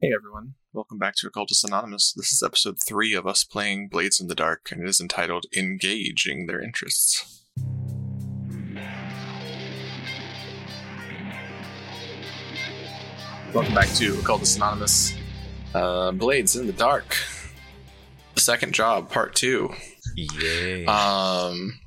Hey everyone, welcome back to Occultist Anonymous. This is episode three of us playing Blades in the Dark, and it is entitled Engaging Their Interests. Welcome back to Occultist Anonymous. Uh, Blades in the Dark. Second job, part two. Yay. Um,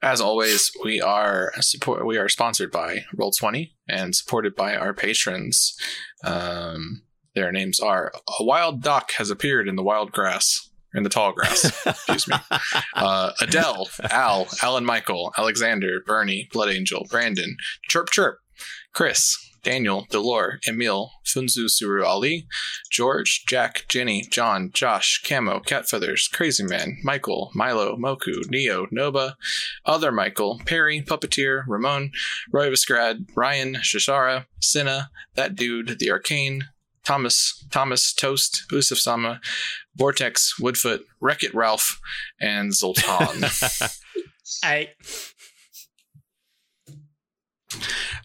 as always, we are support. We are sponsored by Roll Twenty and supported by our patrons. Um, their names are a wild duck has appeared in the wild grass in the tall grass. Excuse me. Uh, Adele, Al, Alan, Michael, Alexander, Bernie, Blood Angel, Brandon, Chirp Chirp, Chris, Daniel, Delore, Emil, Funzu Suru Ali, George, Jack, Jenny, John, Josh, Camo, Cat Feathers, Crazy Man, Michael, Milo, Moku, Neo, Noba, Other Michael, Perry, Puppeteer, Ramon, Roy Visgrad, Ryan, Shashara, Cinna, That Dude, The Arcane, Thomas, Thomas, Toast, Usuf Sama, Vortex, Woodfoot, Wreck It Ralph, and Zoltan. I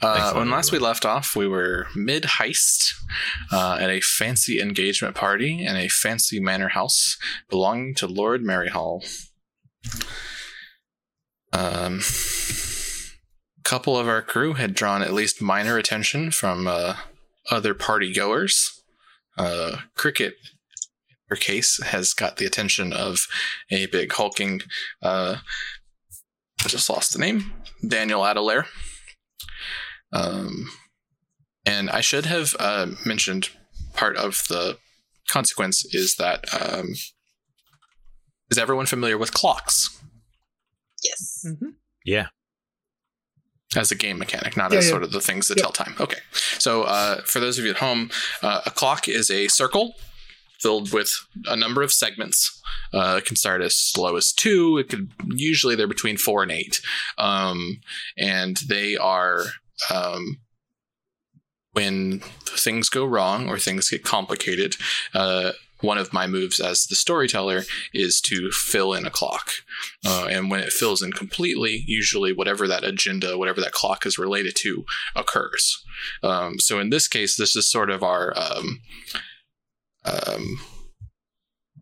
Uh, when last we left off, we were mid heist uh, at a fancy engagement party in a fancy manor house belonging to Lord Maryhall. Um, couple of our crew had drawn at least minor attention from uh, other party goers. Uh, Cricket, in her case, has got the attention of a big hulking. Uh, I just lost the name. Daniel Adelaire. Um, and I should have uh, mentioned part of the consequence is that um, is everyone familiar with clocks Yes. yeah. As a game mechanic, not Yeah, as yeah. sort of the things that Yep. tell time? Okay, so uh, for those of you at home, uh, a clock is a circle filled with a number of segments. Uh, it can start as slow as two. It could usually they're between four and eight, um, and they are um, when things go wrong or things get complicated. One of my moves as the storyteller is to fill in a clock, uh, and when it fills in completely, usually whatever that agenda, whatever that clock is related to, occurs. Um, so in this case, this is sort of our um, um,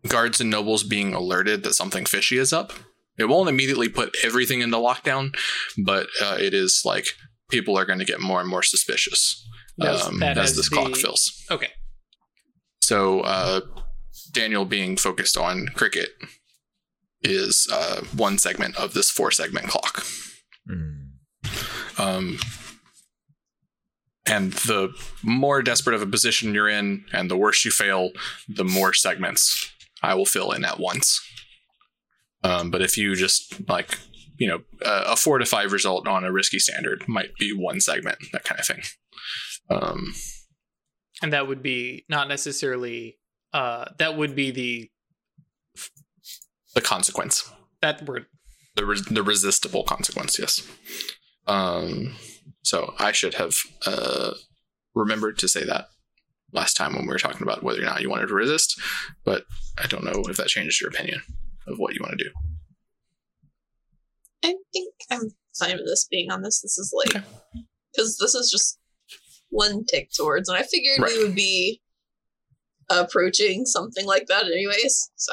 guards and nobles being alerted that something fishy is up. It won't immediately put everything into lockdown, but uh, it is like people are going to get more and more suspicious um, as has this clock fills. okay. So uh, Daniel being focused on cricket is uh, one segment of this four segment clock. Mm. Um, and the more desperate of a position you're in, and the worse you fail, the more segments I will fill in at once. Um, but if you just like, you know, a a four to five result on a risky standard might be one segment, that kind of thing. Um, And that would be not necessarily uh that would be the the consequence. that word. the res- the resistible consequence. Yes. Um. So I should have uh remembered to say that last time when we were talking about whether or not you wanted to resist, but I don't know if that changes your opinion of what you want to do. I think I'm fine with this being on this. This is like Okay. because this is just one tick towards, and I figured Right. we would be approaching something like that anyways. So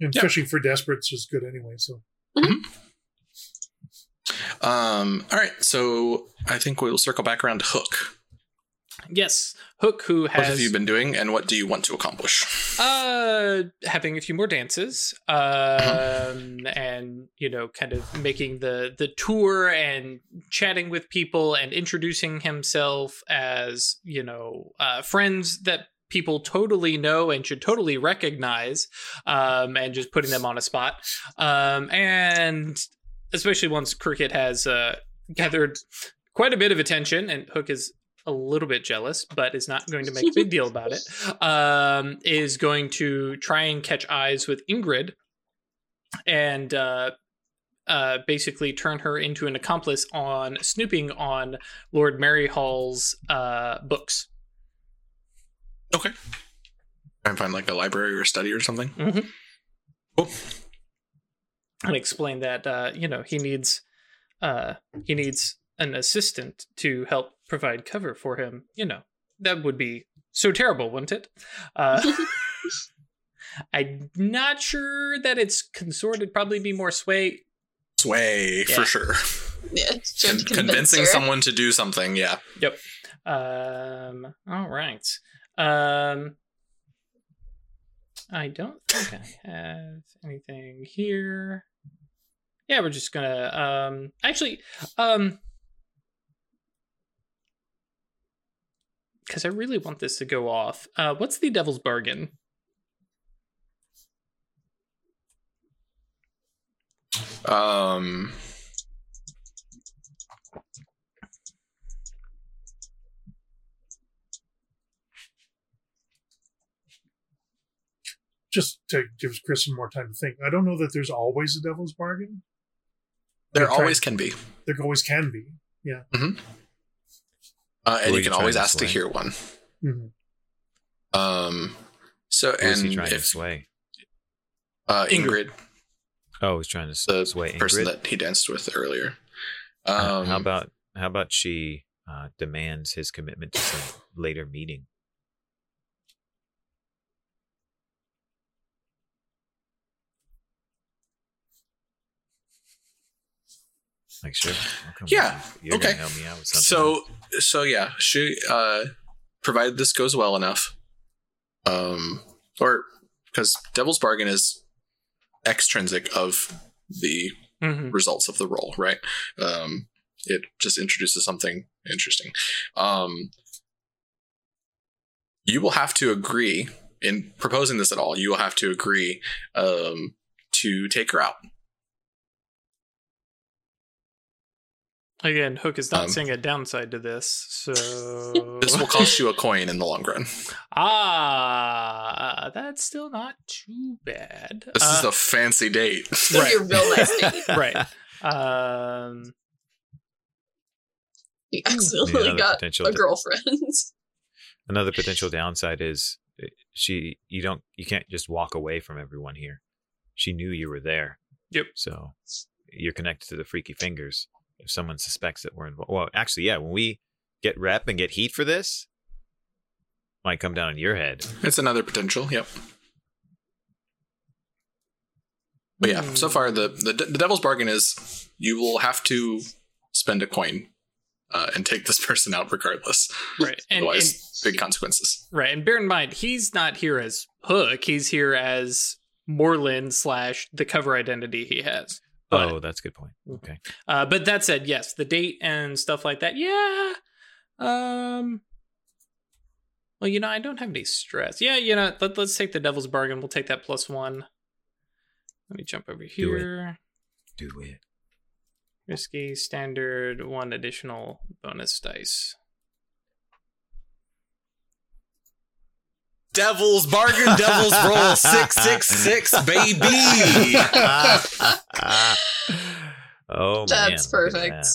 And Yeah. fishing for desperates is good anyway. So Um. All right. So I think we'll circle back around to Hook. Yes. Hook who What have you been doing, and what do you want to accomplish? uh having a few more dances um and you know kind of making the the tour and chatting with people and introducing himself as you know uh friends that people totally know and should totally recognize um and just putting them on a spot um and especially once cricket has uh gathered quite a bit of attention and hook is a little bit jealous, but is not going to make a big deal about it. Um, is going to try and catch eyes with Ingrid and uh, uh, basically turn her into an accomplice on snooping on Lord Maryhall's uh, books. Okay. Try and find like a library or study or something. Mhm. Cool. And explain that uh, you know he needs uh, he needs an assistant to help provide cover for him. You know that would be so terrible, wouldn't it? Uh, I'm not sure that it's consort. It'd probably be more sway. Sway Yeah. for sure. Yeah, trying Con- convince convincing her. someone to do something. Yeah. Yep. Um. All right. Um. I don't think I have anything here. Yeah, we're just gonna. Um. Actually. Um. Because I really want this to go off. Uh, what's the devil's bargain? Um. Just to give Chris some more time to think. I don't know that there's always a devil's bargain. There You're trying- always can be. There always can be. Uh, Who and are you you can always to ask to hear one. Mhm. Um. So Who is and he trying to sway? uh, Ingrid, Oh, he's trying to s- the sway Ingrid. person that he danced with earlier. Uh, Um, how about how about she uh, demands his commitment to some later meeting? Like sure, I'll come with Yeah, you. You're okay. help me out with something. So so yeah, she uh provided this goes well enough. Um or because Devil's Bargain is extrinsic of the Mhm. results of the roll, right? Um it just introduces something interesting. Um you will have to agree in proposing this at all, you will have to agree um to take her out. Again, Hook is not Um, seeing a downside to this, so This will cost you a coin in the long run. ah, that's still not too bad. This is Uh, a fancy date. It's gonna be a real nice date. right. Um, You accidentally another got a a d- girlfriend. Another potential downside is uh, she you don't you can't just walk away from everyone here. She knew you were there. Yep. So you're connected to the freaky fingers. If someone suspects that we're involved, well, actually, yeah. When we get rep and get heat for this, might come down on your head. It's another potential. Yep. But yeah, so far the, the the devil's bargain is you will have to spend a coin uh, and take this person out regardless. right. And, and Otherwise, big consequences. right. And bear in mind, he's not here as Hook. He's here as Moreland slash the cover identity he has. But, oh, that's a good point. Okay. uh, but that said, yes, the date and stuff like that. Yeah. Um. Well, you know, I don't have any stress. Yeah, you know, let, let's take the devil's bargain. We'll take that plus one. Let me jump over Do it. here. Do it. Risky, standard, one additional bonus dice. Devil's bargain, devil's roll, six six six, baby. oh man, That's look at perfect. that.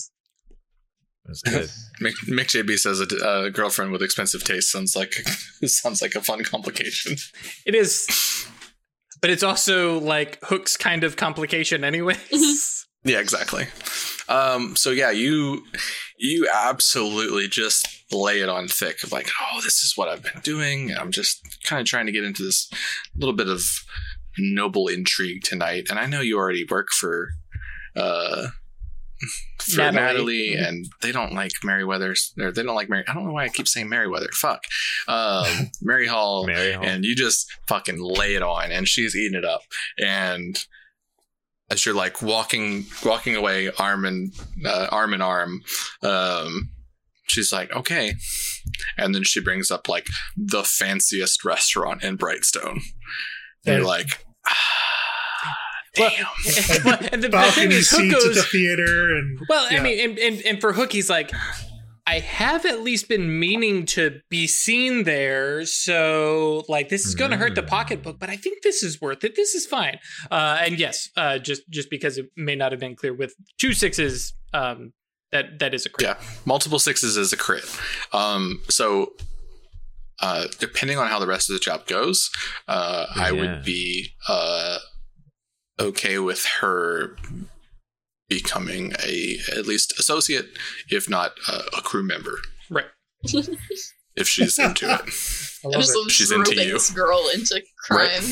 Good. Mick, Mick JB says a uh, girlfriend with expensive taste sounds like sounds like a fun complication. It is, but it's also like Hook's kind of complication, anyways. Yeah, exactly. Um, so yeah, you you absolutely just lay it on thick of like, oh, this is what I've been doing. I'm just kind of trying to get into this little bit of noble intrigue tonight. And I know you already work for uh for Natalie. Natalie, and they don't like Merryweather or they don't like Mary I don't know why I keep saying Merryweather. Fuck. Um Mary Hall Mary Hall. and you just fucking lay it on and she's eating it up and as you're like walking walking away arm in uh, arm in arm um she's like okay and then she brings up like the fanciest restaurant in brightstone and you're like ah, Well, damn well, and the, the thing is, Hook seats at the theater and Well, I mean, and, and and for Hook, he's like, I have at least been meaning to be seen there, so like this is going to hurt the Mm. pocketbook, but I think this is worth it. This is fine. Uh, and yes, uh, just just because it may not have been clear with two sixes, um, that that is a crit. Yeah, multiple sixes is a crit. Um, so uh, depending on how the rest of the job goes, uh, I would be uh, okay with her becoming a at least associate, if not uh, a crew member. Right. if she's into it. I I love just it. love She's into you. this girl into crime.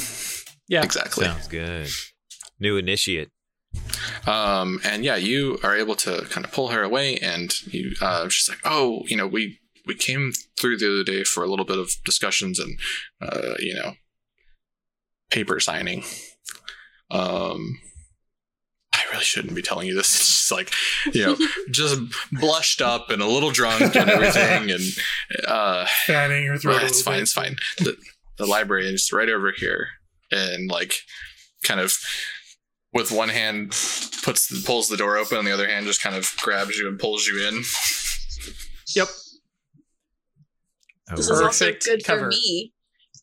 Yeah. Exactly. Sounds good. New initiate. Um, and yeah, you are able to kind of pull her away, and you, uh, she's like, "Oh, you know, we we came through the other day for a little bit of discussions and, uh, you know, paper signing. Um, I really shouldn't be telling you this. It's just like, you know, just blushed up and a little drunk and everything, and uh, Fanning her throat. well, it's fine. bit. It's fine. The, the library is right over here, and like, kind of, with one hand puts pulls the door open, and the other hand just kind of grabs you and pulls you in. Yep. Oh, This is also good cover. for me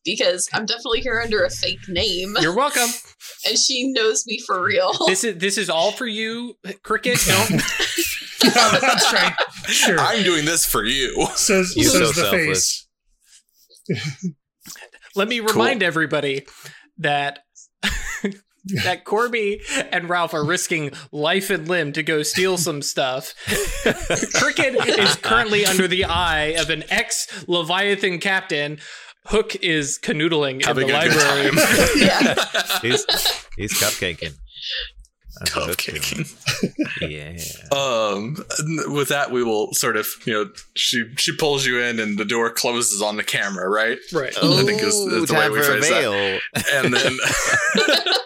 because I'm definitely here under a fake name, You're welcome. and she knows me for real. This is this is all for you, Cricket. Don't that's right. Sure. I'm doing this for you. says You're says so the selfless. face. let me remind everybody that that Corby and Ralph are risking life and limb to go steal some stuff. Cricket is currently under the eye of an ex Leviathan captain. Hook is canoodling Having in the library. yeah. he's he's cupcaking. That's what Hook's doing. Cupcaking. Yeah. Um, with that, we will sort of, you know, she she pulls you in, and the door closes on the camera, right? Right. I think is- is the way we for a phrase that. veil. And then,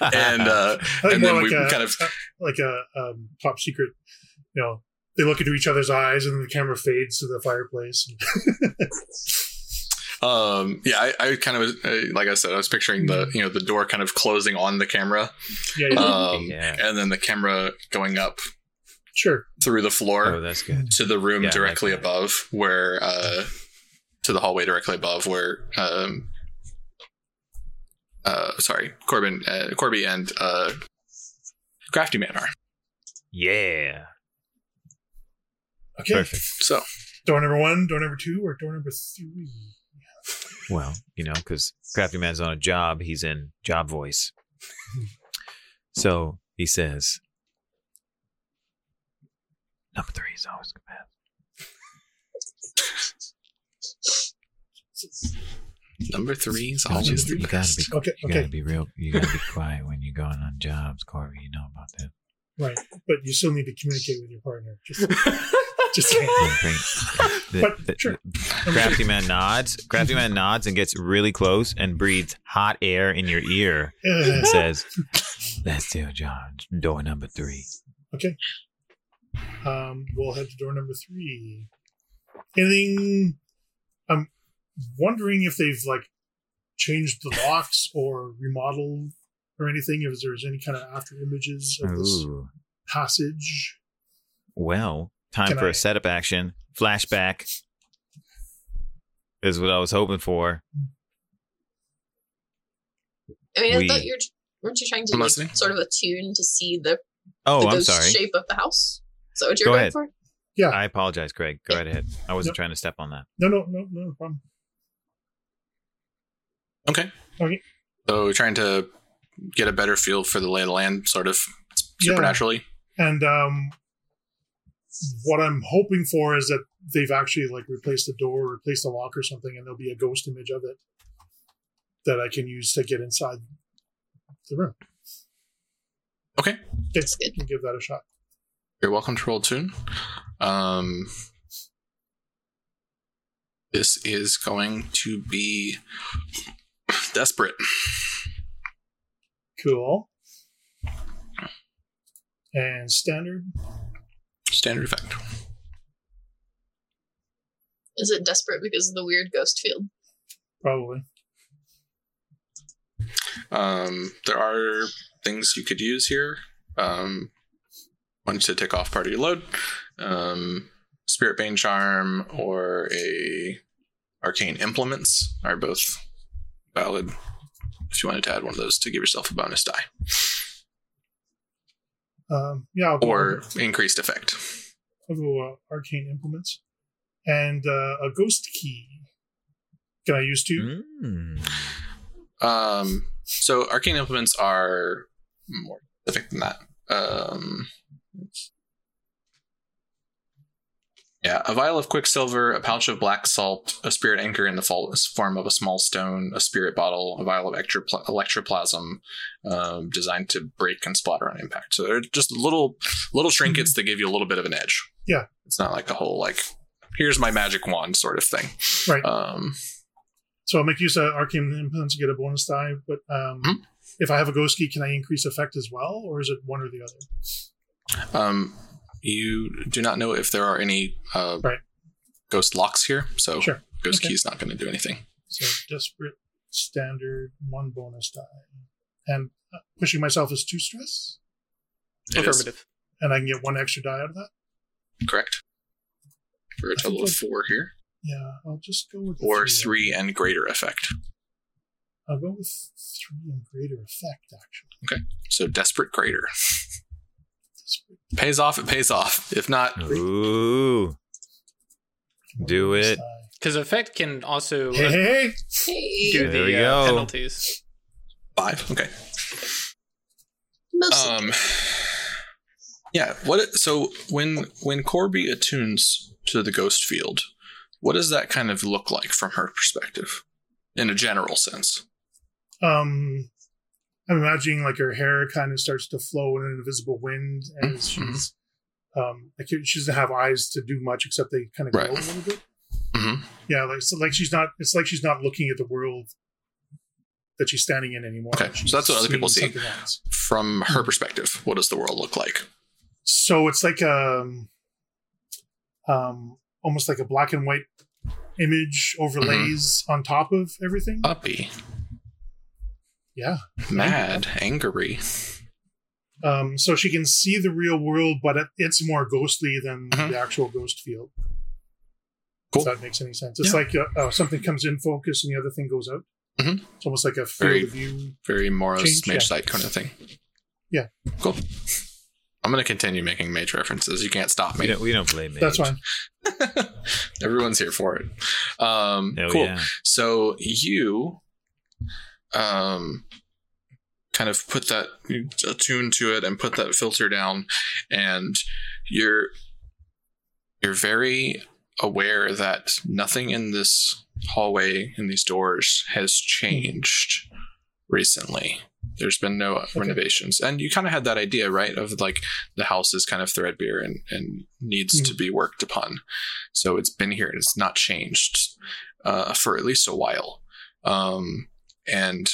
and uh, and then like we a, kind of like a um, top secret. You know, they look into each other's eyes, and the camera fades to the fireplace. Um, yeah, I, I kind of uh, like I said, I was picturing the you know the door kind of closing on the camera, yeah, yeah, um, Yeah. and then the camera going up sure. through the floor oh, that's good. to the room Yeah, directly above, where uh, to the hallway directly above, where um, uh, sorry, Corbin, uh, Corby, and uh, Crafty Man are. Yeah. Okay. Perfect. So Door number one, door number two, or door number three. Well, you know, because Crafty Man's on a job, he's in job voice. so he says, Number three is always the best. number three is You always just- the you gotta be, Okay, you okay. gotta be real. You gotta be quiet when you're going on jobs, Corey. You know about that. Right, but you still need to communicate with your partner. Just, just saying. Don't the- But, the- sure. the- Crafty Man nods. Crafty Man nods and gets really close and breathes hot air in your ear and says, "Let's do it, John. Door number three. okay. Um, we'll head to door number three. Anything? I'm wondering if they've like changed the locks or remodeled or anything. If there's any kind of after images of this Ooh. passage. Well, time Can for I- a setup action. Flashback is what I was hoping for. I mean, We- I thought you're weren't you trying to I'm like, sort of attune to see the, Oh, the I'm sorry. shape of the house? Is that what you're Go going ahead. for? Yeah. I apologize, Craig. Go right ahead. I wasn't Yep. trying to step on that. No, no, no, no problem. Okay. Okay. So trying to get a better feel for the lay of the land, sort of Yeah. supernaturally. And um, what I'm hoping for is that they've actually like replaced the door, replaced the lock or something, and there'll be a ghost image of it that I can use to get inside the room. Okay. That's good. Can give that a shot. You're welcome to roll tune. Um, this is going to be desperate. Cool. And standard. Standard effect. Is it desperate because of the weird ghost field? Probably. Um, there are things you could use here. Um, one to take off part of your load. Um, Spirit Bane Charm or a Arcane Implements are both valid. If you wanted to add one of those to give yourself a bonus die Um, yeah. I'll go, or increased effect. I'll go uh, arcane implements and uh, a ghost key. Can I use two? Mm. Um, so arcane implements are more specific than that. Um, Yeah, a vial of quicksilver, a pouch of black salt, a spirit anchor in the form of a small stone, a spirit bottle, a vial of ectropl- electroplasm, um, designed to break and splatter on impact. So they're just little little trinkets that give you a little bit of an edge. Yeah. it's not like a whole like here's my magic wand sort of thing. Right. Um, So I'll make use of arcane implements to get a bonus die, but um, Mhm. if I have a ghost key, can I increase effect as well, or is it one or the other? um, you do not know if there are any uh, Right. ghost locks here, so Sure. ghost Okay. is not going to do anything. So desperate, standard, one bonus die, and uh, pushing myself is two stress, It is Affirmative. and I can get one extra die out of that. correct for a total of four here, Yeah, I'll just go with or three. three and greater effect. I'll go with three and greater effect. Actually, Okay, So desperate greater Desperate pays off. It pays off. If not, Ooh. Do it. Because effect can also Hey, uh, hey, hey. Hey, do There the uh, penalties. five. Okay. mostly. Um. Yeah. What? it- So when when Corby attunes to the ghost field, what does that kind of look like from her perspective, in a general sense? Um, I'm imagining like her hair kind of starts to flow in an invisible wind as Mhm. she's um like she doesn't have eyes to do much except they kind of glow Right. a little bit. hmm Yeah, like so like she's not. It's like she's not looking at the world that she's standing in anymore. Okay, so that's what other people see. From her perspective, what does the world look like? So it's like um, um, almost like a black and white image overlays Mm-hmm. on top of everything. Uppy, yeah. mad, angry. Um, so she can see the real world, but it, it's more ghostly than Mhm. the actual ghost field. Cool. If that makes any sense. It's Yeah. like uh, uh, something comes in focus and the other thing goes out. Mhm. It's almost like a field Very- of view. Very Moros Change, mage yeah. sight kind of thing. Yeah. Cool. I'm going to continue making mage references. You can't stop We me. don't, we don't blame mage. That's fine. Everyone's here for it. Um, Oh, cool. yeah. So you um kind of put that you attune to it and put that filter down and you're you're very aware that nothing in this hallway in these doors has changed recently. There's been no renovations. And you kind of had that idea, right? Of like the house is kind of threadbare and, and needs to be worked upon. So it's been here and it's not changed uh, for at least a while. Um, and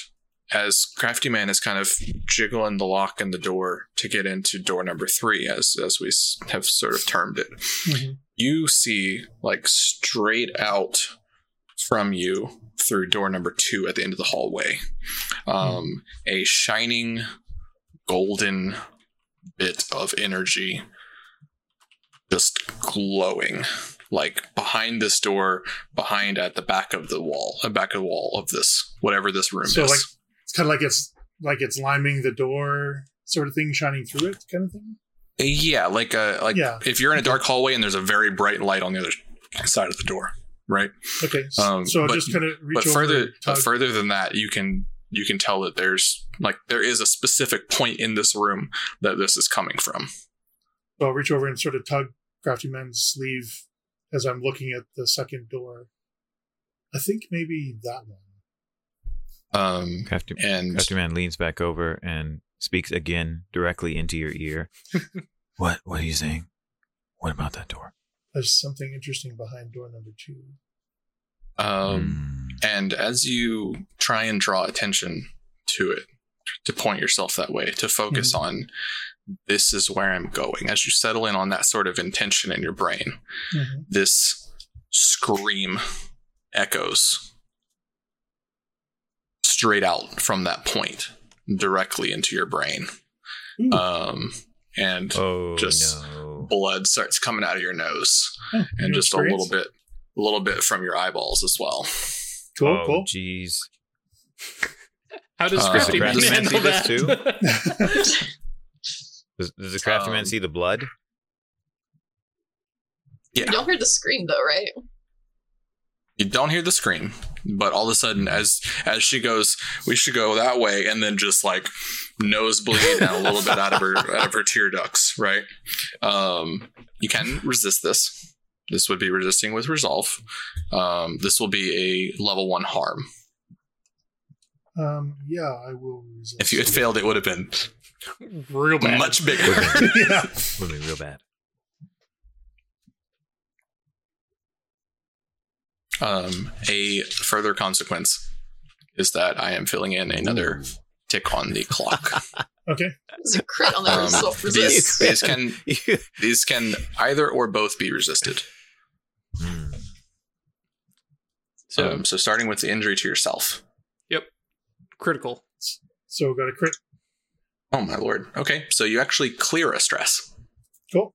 as Crafty Man is kind of jiggling the lock in the door to get into door number three, as as we have sort of termed it, Mhm. you see like straight out from you through door number two at the end of the hallway, um, a shining golden bit of energy just glowing like behind this door behind at the back of the wall uh, back of the wall of this whatever this room is. So is like it's kind of like it's like it's liming the door, sort of thing, shining through it, kind of thing. yeah like uh like Yeah. if you're in a dark hallway and there's a very bright light on the other side of the door right Okay, Um, so but- just kind of reach but over. further but further than that you can you can tell that there's like there is a specific point in this room that this is coming from So I'll reach over and sort of tug Crafty Man's sleeve as I'm looking at the second door. I think maybe that one. um Crafty, and Crafty Man leans back over and speaks again directly into your ear. what? What are you saying? What about that door? There's something interesting behind door number two. um Hmm. And as you try and draw attention to it, to point yourself that way, to focus on this is where I'm going, as you settle in on that sort of intention in your brain, Mhm. this scream echoes straight out from that point directly into your brain. Ooh. Um, and Oh just no! blood starts coming out of your nose Oh, and new just a little bit a little bit from your eyeballs as well. Cool, oh, cool. Jeez. How does Uh, Crafty Does Man Crafty Man handle see this that? Does, does the Crafty Man Um, see the blood? Yeah. You don't hear the scream though, right? You don't hear the scream, but all of a sudden, as as she goes, we should go that way, and then just like nosebleed and a little bit out of her out of her tear ducts, right? Um, you can resist this. This would be resisting with resolve. Um, this will be a level one harm. Um, yeah, I will resist. If you had failed, it would have been Real bad. much bigger. yeah. Would be real bad. Um, a further consequence is that I am filling in another tick on the clock. Okay. It's a crit on the Um, self these, resist. these can these can either or both be resisted. Hmm. So Um, so starting with the injury to yourself. Critical. So got a crit. Oh my lord. Okay, so you actually clear a stress. Cool.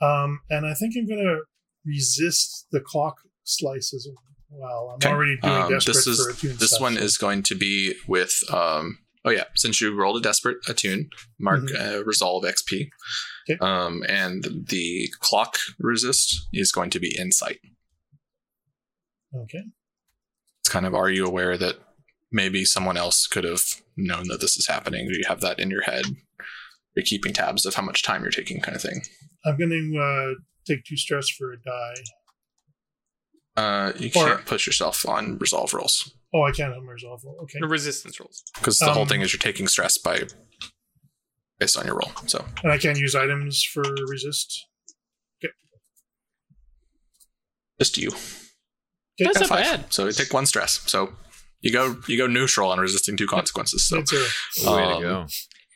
Um, and I think I'm gonna resist the clock slices. as well. I'm Okay. already doing Um, desperate this is for attune this stuff, one is going to be with um oh yeah since you rolled a desperate attune mark uh, resolve xp Mm-hmm. Okay. um and the clock resist is going to be insight okay. It's kind of are you aware that maybe someone else could have known that this is happening do you have that in your head you're keeping tabs of how much time you're taking kind of thing I'm gonna uh, take two stress for a die. uh you Or- can't push yourself on resolve rolls Oh, I can't have my resolve. roll. Okay. Resistance rolls. because the whole Um, thing is you're taking stress by based on your roll so And I can't use items for resist. just you That's not five. bad. So you take one stress. So you go you go neutral on resisting two consequences. So It's a Way Um, to go.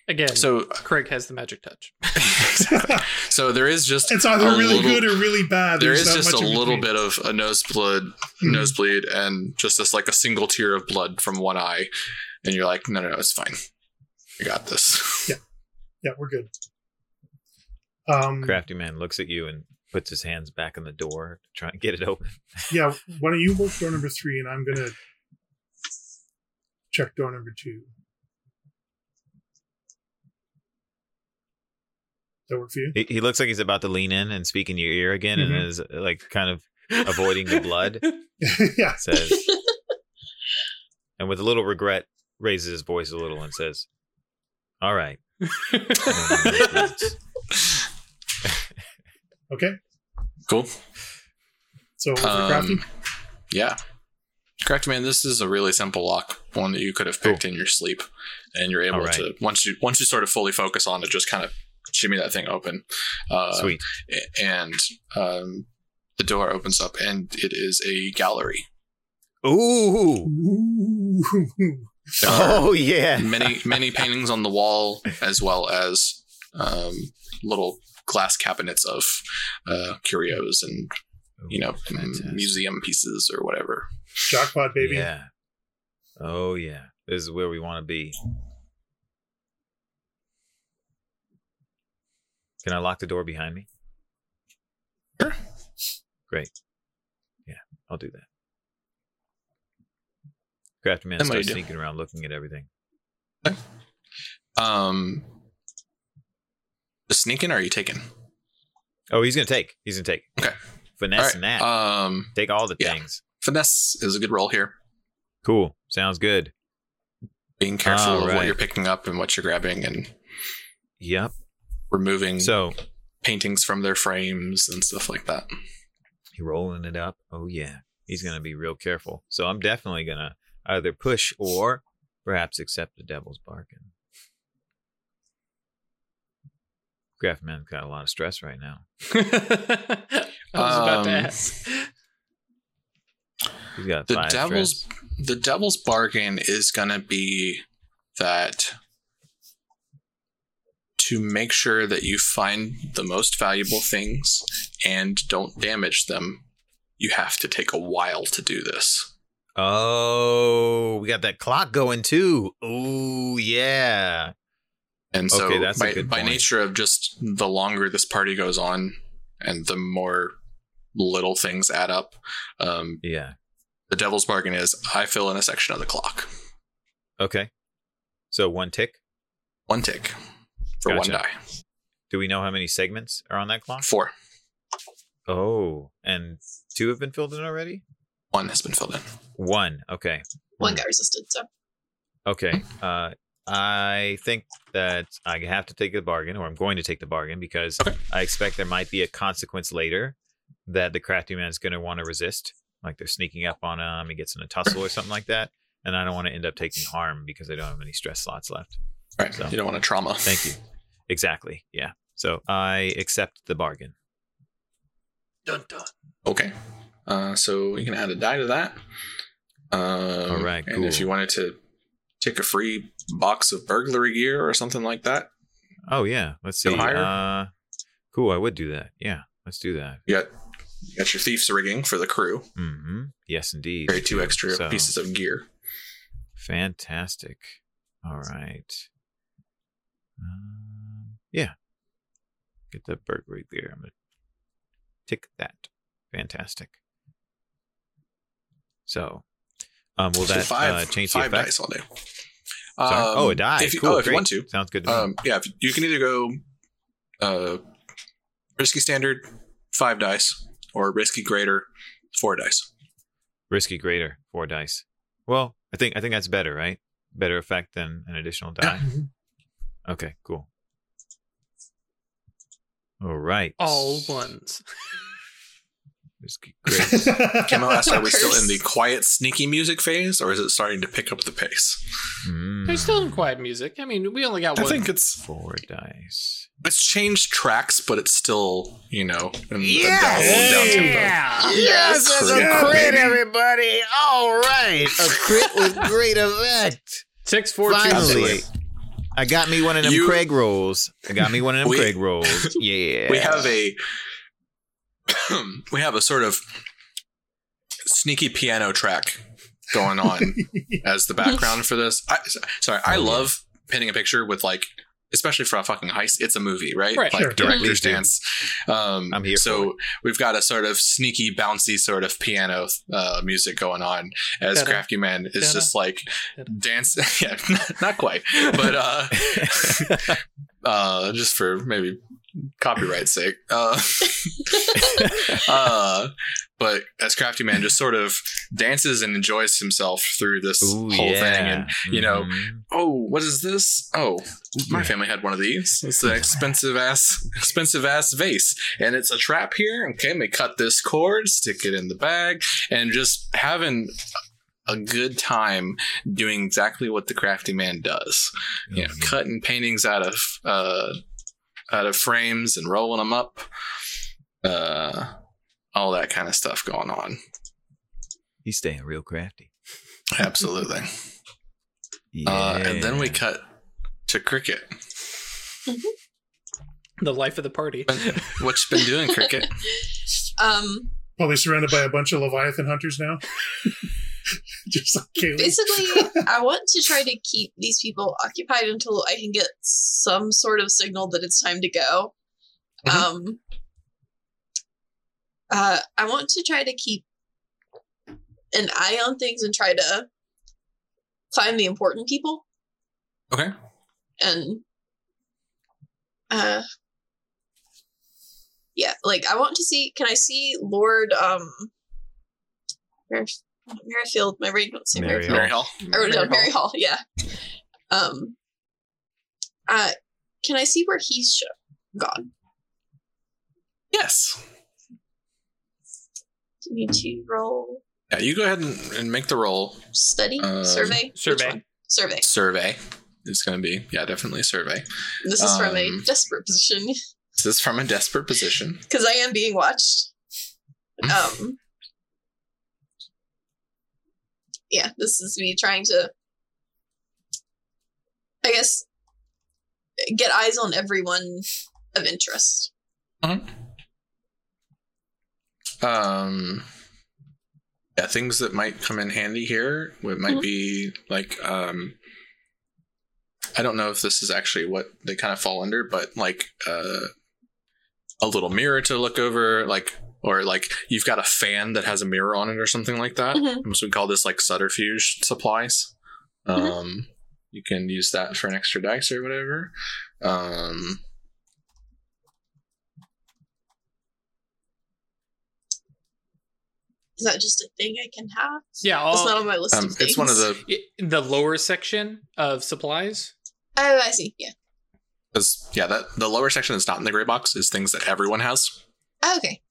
Again, so Craig has the magic touch. exactly. So there is just it's either really little- good or really bad. there There's is not just a much in little bit of a nosebleed Mhm. nosebleed and just this like a single tear of blood from one eye, and you're like, no, no, no, it's fine. I got this. Yeah, yeah, we're good. Um, Crafty man looks at you and puts his hands back on the door to try and get it open. yeah, why don't you work door number three, and I'm gonna check door number two. Does that work for you? He, he looks like he's about to lean in and speak in your ear again, Mhm. and is like kind of avoiding the blood. yeah. Says, and with a little regret, raises his voice a little and says, "All right, Okay. Cool. So Um, yeah. Correct, man. This is a really simple lock, one that you could have picked in your sleep, and you're able right. to once you once you sort of fully focus on it, just kind of shimmy that thing open. Uh, sweet." and um, the door opens up, and it is a gallery. Ooh, Ooh. Oh yeah, many many paintings on the wall, as well as um, little glass cabinets of uh, curios and you know Fantastic. museum pieces or whatever. jackpot, baby. Yeah. Oh yeah. This is where we want to be. Can I lock the door behind me? Sure. Great. Yeah, I'll do that. Crafty man Then starts sneaking around looking at everything. Um, just sneaking, or are you taking? Oh, he's gonna take. He's gonna take. Okay. Finesse and that. Um, take all the yeah. things. finesse is a good roll here. Cool. Sounds good. Being careful All of what you're picking up and what you're grabbing, and Yep. removing So paintings from their frames and stuff like that. he rolling it up. Oh yeah. He's gonna be real careful. So I'm definitely gonna either push or perhaps accept the devil's bargain. Craftman's got a lot of stress right now. I was about to Um, ask. He's got The devil's stress. the devil's bargain is gonna be that to make sure that you find the most valuable things and don't damage them, you have to take a while to do this. Oh, we got that clock going too. Oh yeah. And so Okay, that's by, by nature of just the longer this party goes on and the more little things add up, um, Yeah. the devil's bargain is I fill in a section of the clock. Okay. So one tick. One tick for one die. Do we know how many segments are on that clock? Four. Oh, and two have been filled in already? One has been filled in. One. Okay. One got resisted, so Okay. Uh I think that I have to take the bargain, or I'm going to take the bargain because Okay. I expect there might be a consequence later that the crafty man is going to want to resist. Like they're sneaking up on him, he gets in a tussle or something like that, and I don't want to end up taking harm because I don't have any stress slots left. Right. So- You don't want a trauma. Thank you. Exactly. Yeah. So I accept the bargain. Dun dun. Okay. Uh, so you can add a die to that. Um, All right, And if you wanted to take a free box of burglary gear or something like that, Oh yeah. Let's see. Uh, cool. I would do that. Yeah. Let's do that. got you got your thief's rigging for the crew. hmm Yes, indeed. Carry two extra So- pieces of gear. Fantastic. All right. Um, yeah. Get the burglary gear. I'm gonna tick that. Fantastic. So, um, will So that five, uh, change the five effect? dice all day. Um, oh, a die. If you, cool. oh, if you want to, Sounds good. To me. um, yeah, if- you can either go uh, risky standard, five dice, or risky greater, four dice. Risky greater, four dice. Well, I think I think that's better, right? Better effect than an additional die. Okay, cool. All right. All ones. Risky greater. Camo asked, are we still in the quiet, sneaky music phase, or is it starting to pick up the pace? Mm, They're still in quiet music. I mean, we only got I one. I think it's four dice. it's changed tracks, but it's still you know in Yes! the down, down tempo. Yes, that's a crit, everybody. All right. A crit with great effect. six, four, two, Finally. six. I got me one of them You- Craig rolls. I got me one of them We- Craig rolls. Yeah. We have a we have a sort of sneaky piano track going on as the background for this. I, sorry, I Oh, yeah. love painting a picture with like, especially for a fucking heist. It's a movie, right? Right, like sure. director's Please do. dance. Um, I'm here So we've got a sort of sneaky, bouncy sort of piano uh, music going on as Ta-da. Crafty Man is Ta-da. just like Ta-da. dance. yeah, not quite, but uh, uh, just for maybe copyright's sake. Uh, uh, but as Crafty Man just sort of dances and enjoys himself through this Ooh, whole yeah. thing. And, you know, Mhm. oh, what is this? Oh, my family had one of these. It's an expensive ass, expensive ass vase. And it's a trap here. Okay, let me cut this cord, stick it in the bag, and just having a good time doing exactly what the crafty man does you know, Mhm. cutting paintings out of uh, out of frames and rolling them up, uh, all that kind of stuff going on. He's staying real crafty. Absolutely. Yeah. uh, and then we cut to cricket. The life of the party. What you been doing, cricket? Um, Probably surrounded by a bunch of Leviathan hunters now. Just like Kaylee. basically, I want to try to keep these people occupied until I can get some sort of signal that it's time to go. Mhm. Um, uh, I want to try to keep an eye on things and try to find the important people Okay. and uh yeah like i want to see can i see lord um Mer- merrifield my brain don't say Merry merrifield Mary Hall. I wrote it down Mary Hall, yeah. Um, uh, can I see where he's sh- gone? Yes. Do you need to roll Yeah, you go ahead and, and make the roll. study Um, survey survey. survey. Survey. It's going to be, yeah, definitely survey. This is from a Um, desperate position This is from a desperate position. because I am being watched. Um, yeah, this is me trying to, I guess, get eyes on everyone of interest. Um, yeah, things that might come in handy here. It might Mhm. be like, um, I don't know if this is actually what they kind of fall under, but like uh, a little mirror to look over, like, or like you've got a fan that has a mirror on it or something like that. Mhm. So we call this like subterfuge supplies. Mhm. Um, you can use that for an extra dice or whatever. Um, Is that just a thing I can have? Yeah, It's not on my list Um, of things. it's one of the the lower section of supplies. Oh, I see. Yeah. because yeah that the lower section that's not in the gray box is things that everyone has Oh, okay.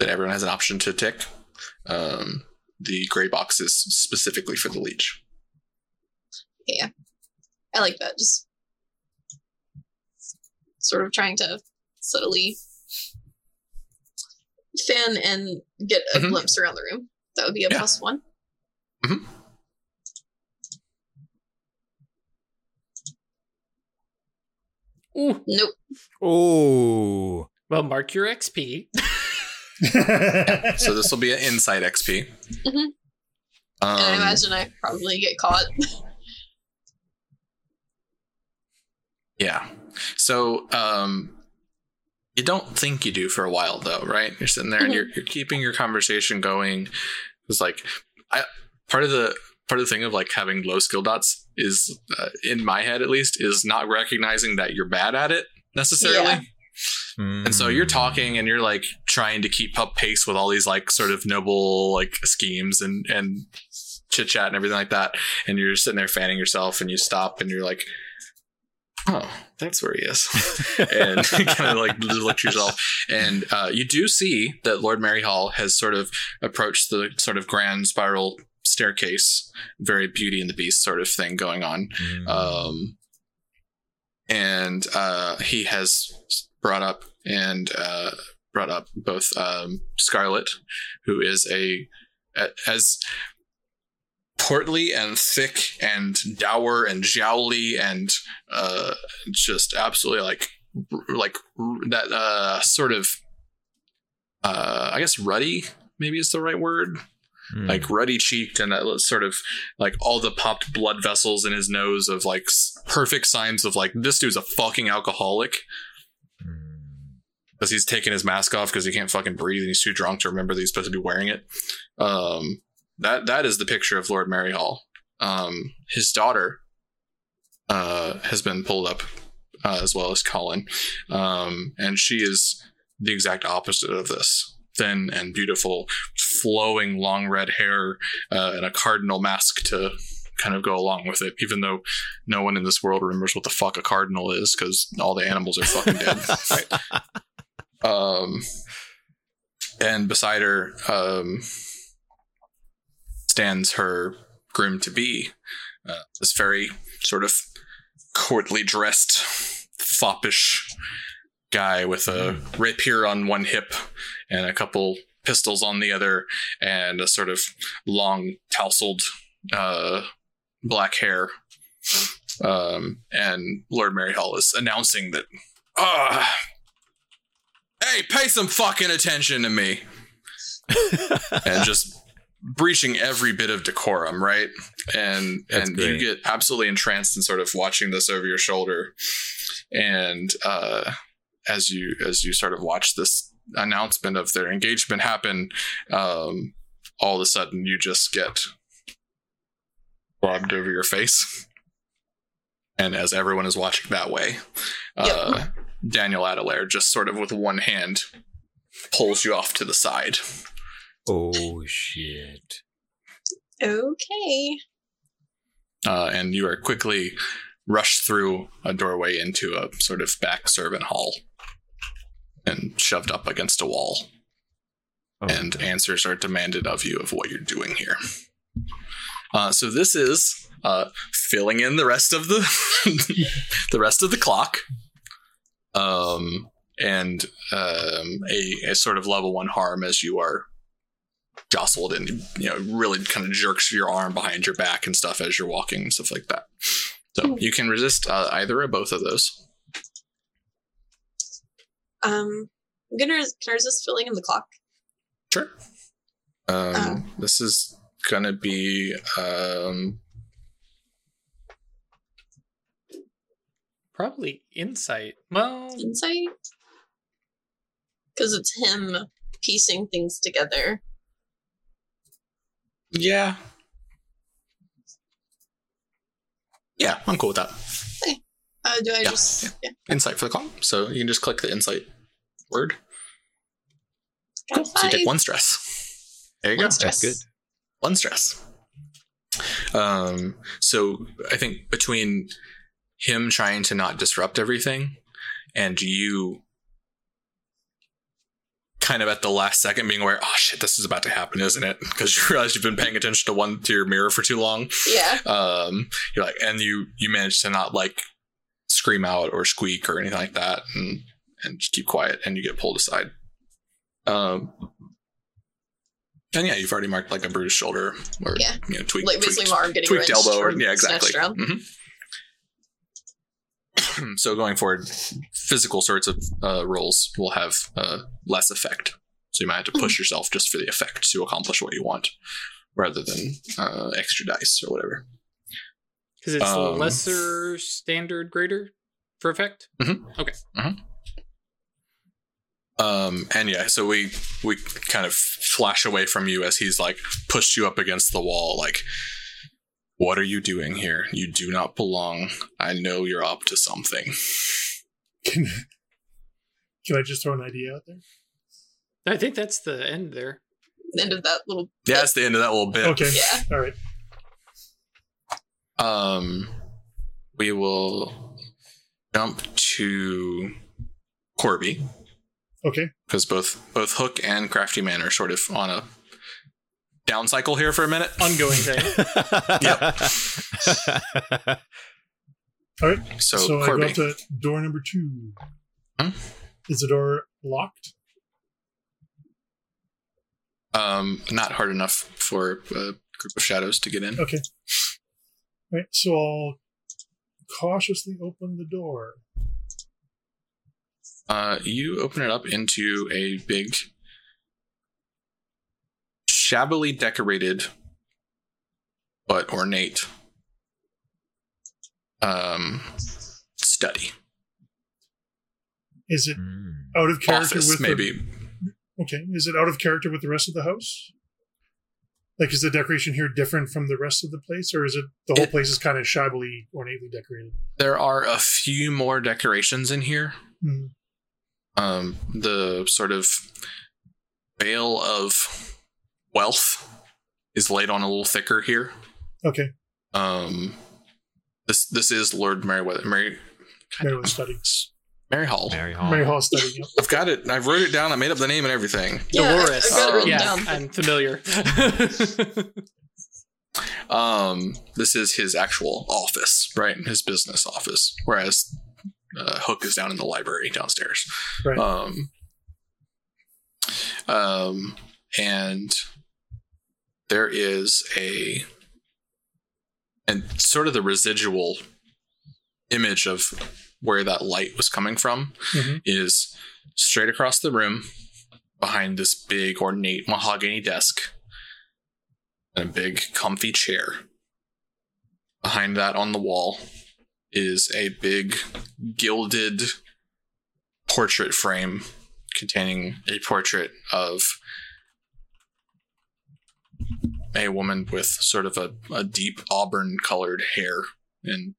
That everyone has an option to tick. Um, the gray box is specifically for the leech. Yeah, I like that. Just sort of trying to subtly fan and get a Mhm. glimpse around the room. That would be a Yeah. plus one. Ooh. Nope. Oh, Well, mark your XP. So this will be an insight XP. Mhm. and I Um, imagine I probably get caught. Yeah. So um you don't think you do for a while though, right? You're sitting there and you're you're keeping your conversation going. It's like I part of the part of the thing of like having low skill dots is uh, in my head at least is not recognizing that you're bad at it necessarily. Yeah. And so you're Mm. talking and you're like trying to keep up pace with all these like sort of noble like schemes and and chit chat and everything like that. And you're sitting there fanning yourself and you stop and you're like, oh, that's where he is. and kind of like look to yourself. And uh, you do see that Lord Maryhall has sort of approached the sort of grand spiral staircase, very Beauty and the Beast sort of thing going on Mm. um, and uh, he has brought up and uh, brought up both um, Scarlet, who is a, a as portly and thick and dour and jowly and uh, just absolutely like like that uh, sort of uh, I guess ruddy maybe is the right word Mm. like ruddy cheeked and that sort of like all the popped blood vessels in his nose of like perfect signs of like this dude's a fucking alcoholic. Because he's taking his mask off because he can't fucking breathe and he's too drunk to remember that he's supposed to be wearing it. Um, that that is the picture of Lord Maryhall. Um, his daughter uh, has been pulled up uh, as well as Colin, um, and she is the exact opposite of this. Thin and beautiful, flowing long red hair, uh, and a cardinal mask to kind of go along with it. Even though no one in this world remembers what the fuck a cardinal is, because all the animals are fucking dead. Um, and beside her um, stands her groom to be, uh, this very sort of courtly dressed, foppish guy with a rapier on one hip and a couple pistols on the other, and a sort of long tousled uh, black hair. Um, and Lord Mary Hall is announcing that, ah, hey, pay some fucking attention to me. and just breaching every bit of decorum, right? And That's and you get absolutely entranced in sort of watching this over your shoulder. And uh as you as you sort of watch this announcement of their engagement happen, um all of a sudden you just get rubbed over your face. And as everyone is watching that way, uh, Daniel Adelaire just sort of with one hand pulls you off to the side. oh shit. Okay. Uh, and you are quickly rushed through a doorway into a sort of back servant hall and shoved up against a wall. Oh, and answers are demanded of you of what you're doing here. Uh, so this is uh, filling in the rest of the the rest of the clock, um, and um, a, a sort of level one harm as you are jostled and you know really kind of jerks your arm behind your back and stuff as you're walking and stuff like that. So you can resist uh, either or both of those. Um, I'm gonna res- can I resist filling in the clock? Sure. Um, Oh. This is gonna be um, Probably insight. Well, Insight, because it's him piecing things together. Yeah. Yeah, I'm cool with that. Uh, do I Yeah, just yeah? Insight for the call. So you can just click the insight word. Got So you take one stress. There you go. Stress. That's good. One stress. Um, so I think between him trying to not disrupt everything and you kind of at the last second being aware, oh shit, this is about to happen, isn't it? Because you realize you've been paying attention to one to your mirror for too long. Yeah. Um, you're like, and you you manage to not like scream out or squeak or anything like that, and and just keep quiet, and you get pulled aside. Um, and yeah, you've already marked like a bruised shoulder or Yeah. you know tweaked, Like basically tweaked, arm getting tweaked elbow. Or, yeah, exactly. Mhm. so going forward, physical sorts of uh, rolls will have uh, less effect. So you might have to push yourself just for the effect to accomplish what you want, rather than uh, extra dice or whatever. Because it's Um, lesser standard greater for effect. Um, and yeah, so we we kind of flash away from you as he's like pushed you up against the wall, like, "What are you doing here? You do not belong. I know you're up to something." Can, can I just throw an idea out there? I think that's the end there. End of that little. Yeah, that's the end of that little bit. Okay. Yeah. All right. Um, we will jump to Corby Okay. because both both Hook and Crafty Man are sort of on a down cycle here for a minute. Ongoing thing. All right. So, So, I Corby, go up to door number two. Hmm? Is the door locked? um, not hard enough for a group of shadows to get in. Okay. All right. So I'll cautiously open the door. Uh, you open it up into a big, shabbily decorated, but ornate um, study Is it Mm. out of character office, with maybe. The, okay. Is it out of character with the rest of the house? Like, is the decoration here different from the rest of the place, or is it the whole It- place is kind of shabbily, ornately decorated? There are a few more decorations in here. Hmm. Um, the sort of veil of wealth is laid on a little thicker here. Okay. Um, this this is Lord Meriwether Mary Maryland study. Mary Hall. Mary Hall. Mary Hall study. Yep. I've got it. I've wrote it down. I made up the name and everything. Yeah, Dolores. I got it written yeah, down. I'm familiar. Um, this is his actual office, right? His business office. Whereas uh, Hook is down in the library downstairs. Right. Um, um, and there is a and sort of the residual image of where that light was coming from Mhm. is straight across the room behind this big ornate mahogany desk and a big comfy chair. Behind that on the wall is a big gilded portrait frame containing a portrait of a woman with sort of a, a deep auburn colored hair and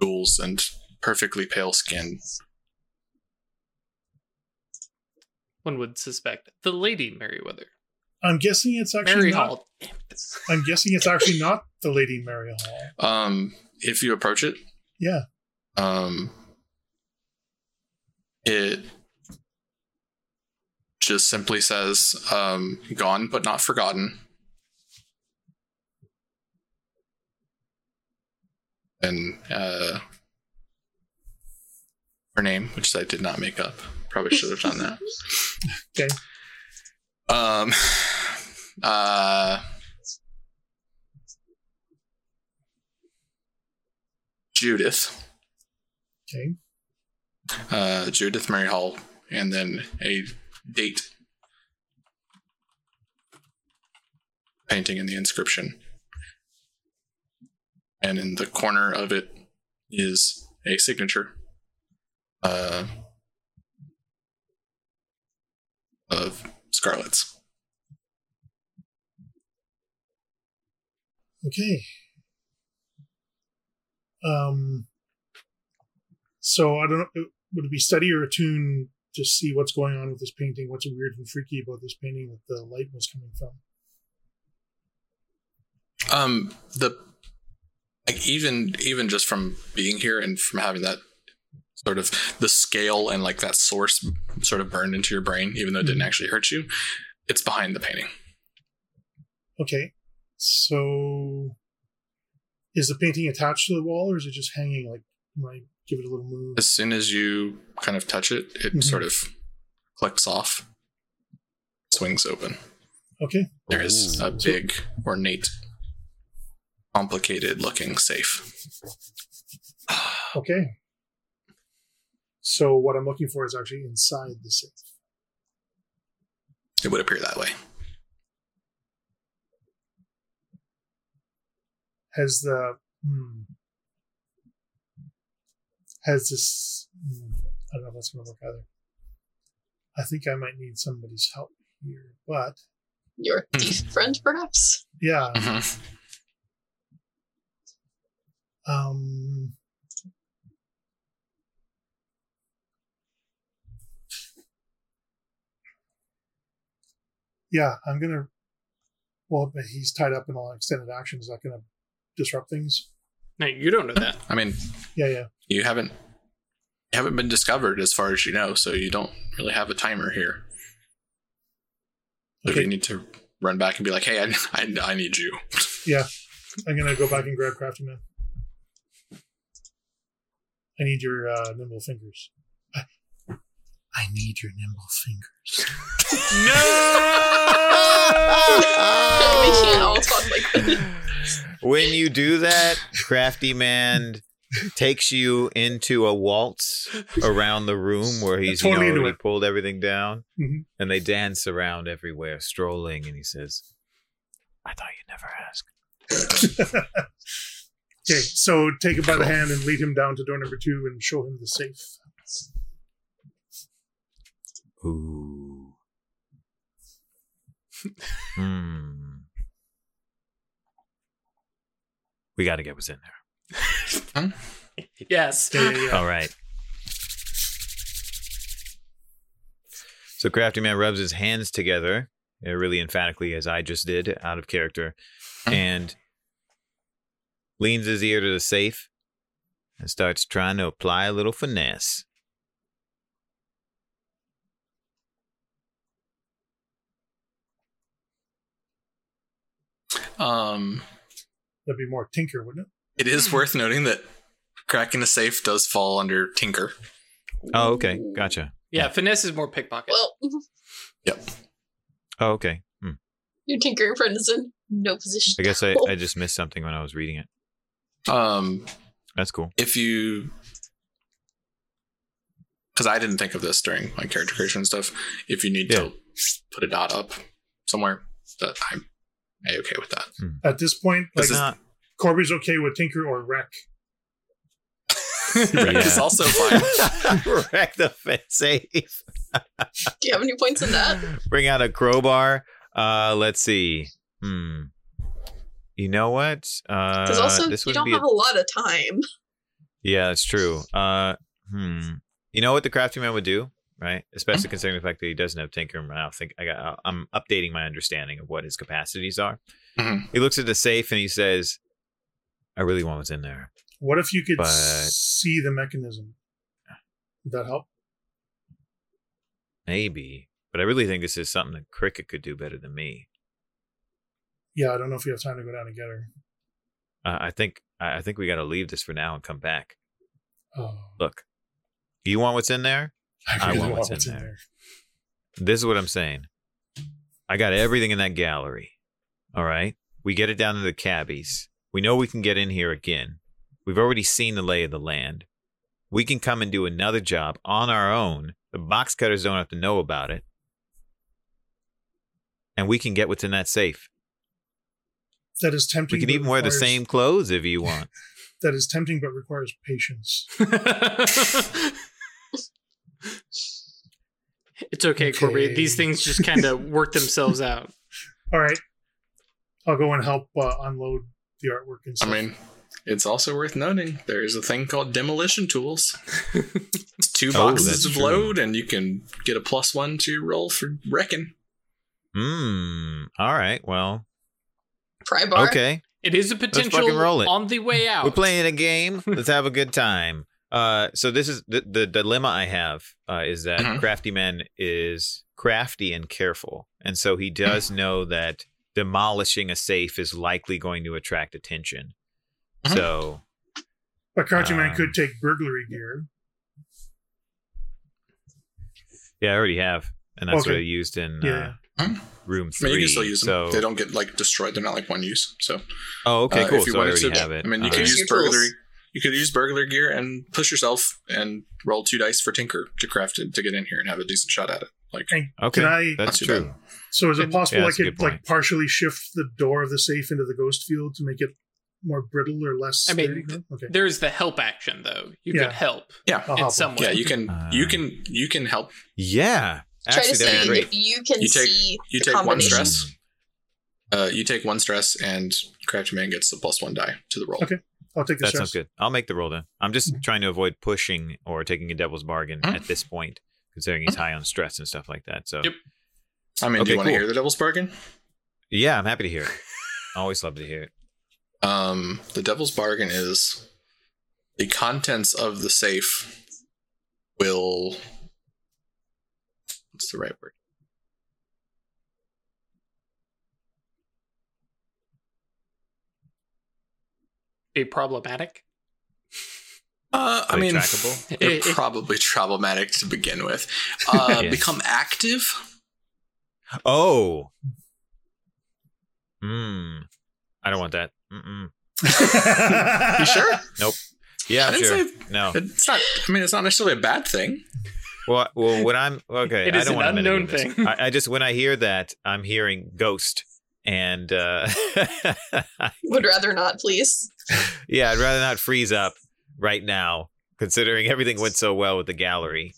jewels and perfectly pale skin. One would suspect the Lady Merryweather. I'm guessing it's actually Mary not. Hall. I'm guessing it's actually not the Lady Mary Hall. Um, if you approach it, Yeah. um, it just simply says um, "gone but not forgotten," and uh, her name, which I did not make up. Probably should have done that. Okay. Um. Uh. Judith. Okay. uh, Judith Mary Hall, and then a date painting in the inscription. And in the corner of it is a signature uh, of Scarlet's. Okay. Um. So I don't know. Would it be study or attune to see what's going on with this painting? What's weird and freaky about this painting that the light was coming from? Um, the like even even just from being here and from having that sort of the scale and like that source sort of burned into your brain, even though it didn't actually hurt you, it's behind the painting. Okay. So is the painting attached to the wall or is it just hanging like when I give it a little move? As soon as you kind of touch it, it Mhm. sort of clicks off, swings open. Okay. There is a big, ornate, complicated looking safe. Okay. So what I'm looking for is actually inside the safe. It would appear that way. Has the hmm, has this hmm, I don't know if that's gonna work either. I think I might need somebody's help here, but Your Hmm. thief friend, perhaps? yeah. Mhm. Um Yeah, I'm gonna well, but he's tied up in all extended action. Is that gonna disrupt things? No, you don't know that. I mean, Yeah, yeah. you haven't you haven't been discovered as far as you know, so you don't really have a timer here. So Okay. you need to run back and be like, "Hey, I, I, I need you." Yeah, I'm gonna go back and grab Crafty Man. I need your uh, nimble fingers. I, I need your nimble fingers. we can't all talk like that. when you do that, Crafty Man takes you into a waltz around the room where he's you know, already pulled everything down, Mhm. and they dance around everywhere, strolling. And he says, "I thought you'd never ask." okay, so take him by the hand and lead him down to door number two and show him the safe. Ooh. hmm. We got to get what's in there. Yes. Yeah, yeah, yeah. All right. So Crafty Man rubs his hands together, uh, really emphatically, as I just did, out of character, and leans his ear to the safe and starts trying to apply a little finesse. Um, That'd be more Tinker, wouldn't it? it is worth noting that cracking a safe does fall under Tinker. Oh, okay. Gotcha. Yeah, finesse is more pickpocket. Well, yep. Oh, okay. Hmm. your tinkering friend is in no position. I guess I. I just missed something when I was reading it. Um, That's cool. if you because i didn't think of this during my character creation stuff if you need Yeah. to put a dot up somewhere that i'm a okay with that At this point, like This is- Not- Corby's okay with Tinker or Wreck. Wreck is Yeah. also fine Wreck the fence safe. Do you have any points in that? Bring out a crowbar. Uh, let's see. Hmm. You know what? Uh, Because also, this you don't have a lot of time. yeah, it's true. Uh, hmm. You know what the crafty man would do, right? Especially considering the fact that he doesn't have tinker. I don't think I got. I'm updating my understanding of what his capacities are. Mhm. He looks at the safe and he says, "I really want what's in there." What if you could But- see the mechanism? Would that help? Maybe, but I really think this is something that Cricket could do better than me. Yeah, I don't know if you have time to go down and get her. Uh, I think. I I think we got to leave this for now and come back. Oh, Look, you want what's in there? I really want what's in there. This is what I'm saying. I got everything in that gallery. All right. We get it down to the cabbies. We know we can get in here again. We've already seen the lay of the land. We can come and do another job on our own. The box cutters don't have to know about it. And we can get what's in that safe. That is tempting. We can but even wear the same clothes if you want. That is tempting, but requires patience. it's okay, Corby. These things just kind of work themselves out. All right, I'll go and help uh, unload the artwork and i mean it's also worth noting there's a thing called demolition tools it's two boxes that's of true. load and you can get a plus one to your roll for wrecking Hmm. All right. Well, Pry bar. okay. It is a potential fucking roll it. on the way out. We're playing a game. Let's have a good time. Uh, so this is the, the dilemma I have uh, is that Mhm. Crafty Man is crafty and careful, and so he does know that demolishing a safe is likely going to attract attention. Mhm. So But Crouching Man Um, could take burglary gear. yeah, I already have, and that's what I used in Yeah. uh, Mhm. room I three. mean, you can still use them. So They don't get like destroyed. They're not like one use. So oh, okay, uh, cool. if you So I wanted already to- have it. I mean, you Uh, could Use use burglary. You could use burglar gear and push yourself and roll two dice for Tinker to craft it to get in here and have a decent shot at it. Like And okay, Can I? that's true. bad. So is it possible Yeah, I that's could like partially shift the door of the safe into the ghost field to make it more brittle or less? I mean, th- okay. There's the help action though. You Yeah. could help yeah, in some way. yeah. You can Uh, you can you can help. Yeah, Try to that'd see great. if you can You take- see you the take one stress. Uh, you take one stress and Crafty Man gets the plus one die to the roll. Okay. I'll take the That stress. sounds good. I'll make the roll then. I'm just Mhm. trying to avoid pushing or taking a devil's bargain Mhm. at this point, considering he's high on stress and stuff like that. So Yep. I mean, do Okay, you want to cool. hear the Devil's Bargain? yeah, I'm happy to hear it. I Always love to hear it. Um, the Devil's Bargain is the contents of the safe will. What's the right word? Be problematic. Uh, I mean, trackable? they're It- it- probably problematic to begin with. Uh, Yes. Become active. Oh. Hmm. I don't want that. Mm-mm. You sure? Nope. Yeah, I didn't sure. say no. it's not. I mean, it's not necessarily a bad thing. Well, well, when I'm okay, It I is don't an want to unknown mitigate this. thing. I, I just when I hear that, I'm hearing ghost, and uh, Would rather not, please. yeah, I'd rather not freeze up right now, considering everything went so well with the gallery.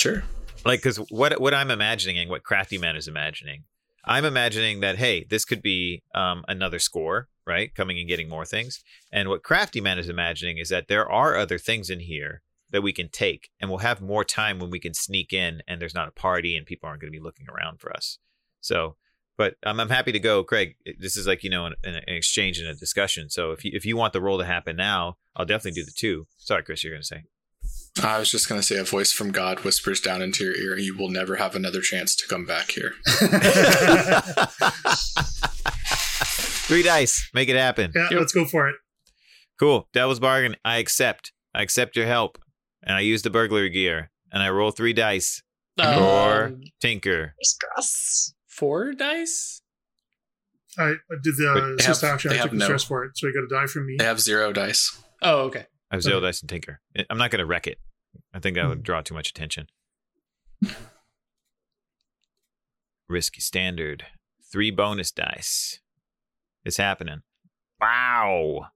Sure. like because what what i'm imagining and what crafty man is imagining i'm imagining that hey this could be um, another score right coming and getting more things and what crafty man is imagining is that there are other things in here that we can take and we'll have more time when we can sneak in and there's not a party and people aren't going to be looking around for us so but I'm, I'm happy to go craig this is like you know an, an exchange and a discussion so if you if you want the roll to happen now i'll definitely do the two sorry chris you're going to say I was just going to say a voice from God whispers down into your ear, you will never have another chance to come back here. Three dice. Make it happen. yeah, let's go for it. Cool. Devil's bargain. I accept. I accept your help. And I use the burglary gear. And I roll three dice. Four. Um, Tinker. Fingers crossed. four dice. I, I did the Wait, uh, they assist have- action. I have took the no- stress for it, so you got to die from me. They have zero dice. Oh, okay. I have zero Okay. dice and Tinker. I'm not going to wreck it. I think that would draw too much attention. Risky standard. Three bonus dice. It's happening. Wow.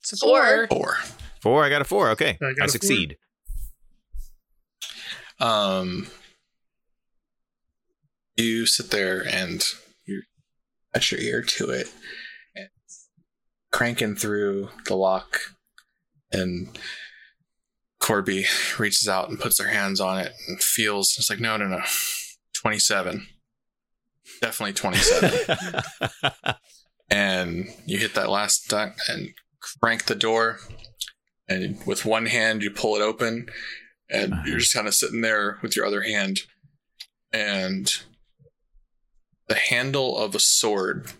It's a Four. Four. Four. I got a four. Okay. I got I, a four. succeed. Um, you sit there and you touch your ear to it, and cranking through the lock, and Corby reaches out and puts her hands on it and feels. It's like no, no, no, twenty-seven, definitely twenty-seven. and you hit that last duck and crank the door and with one hand you pull it open and Uh-huh. you're just kind of sitting there with your other hand and the handle of a sword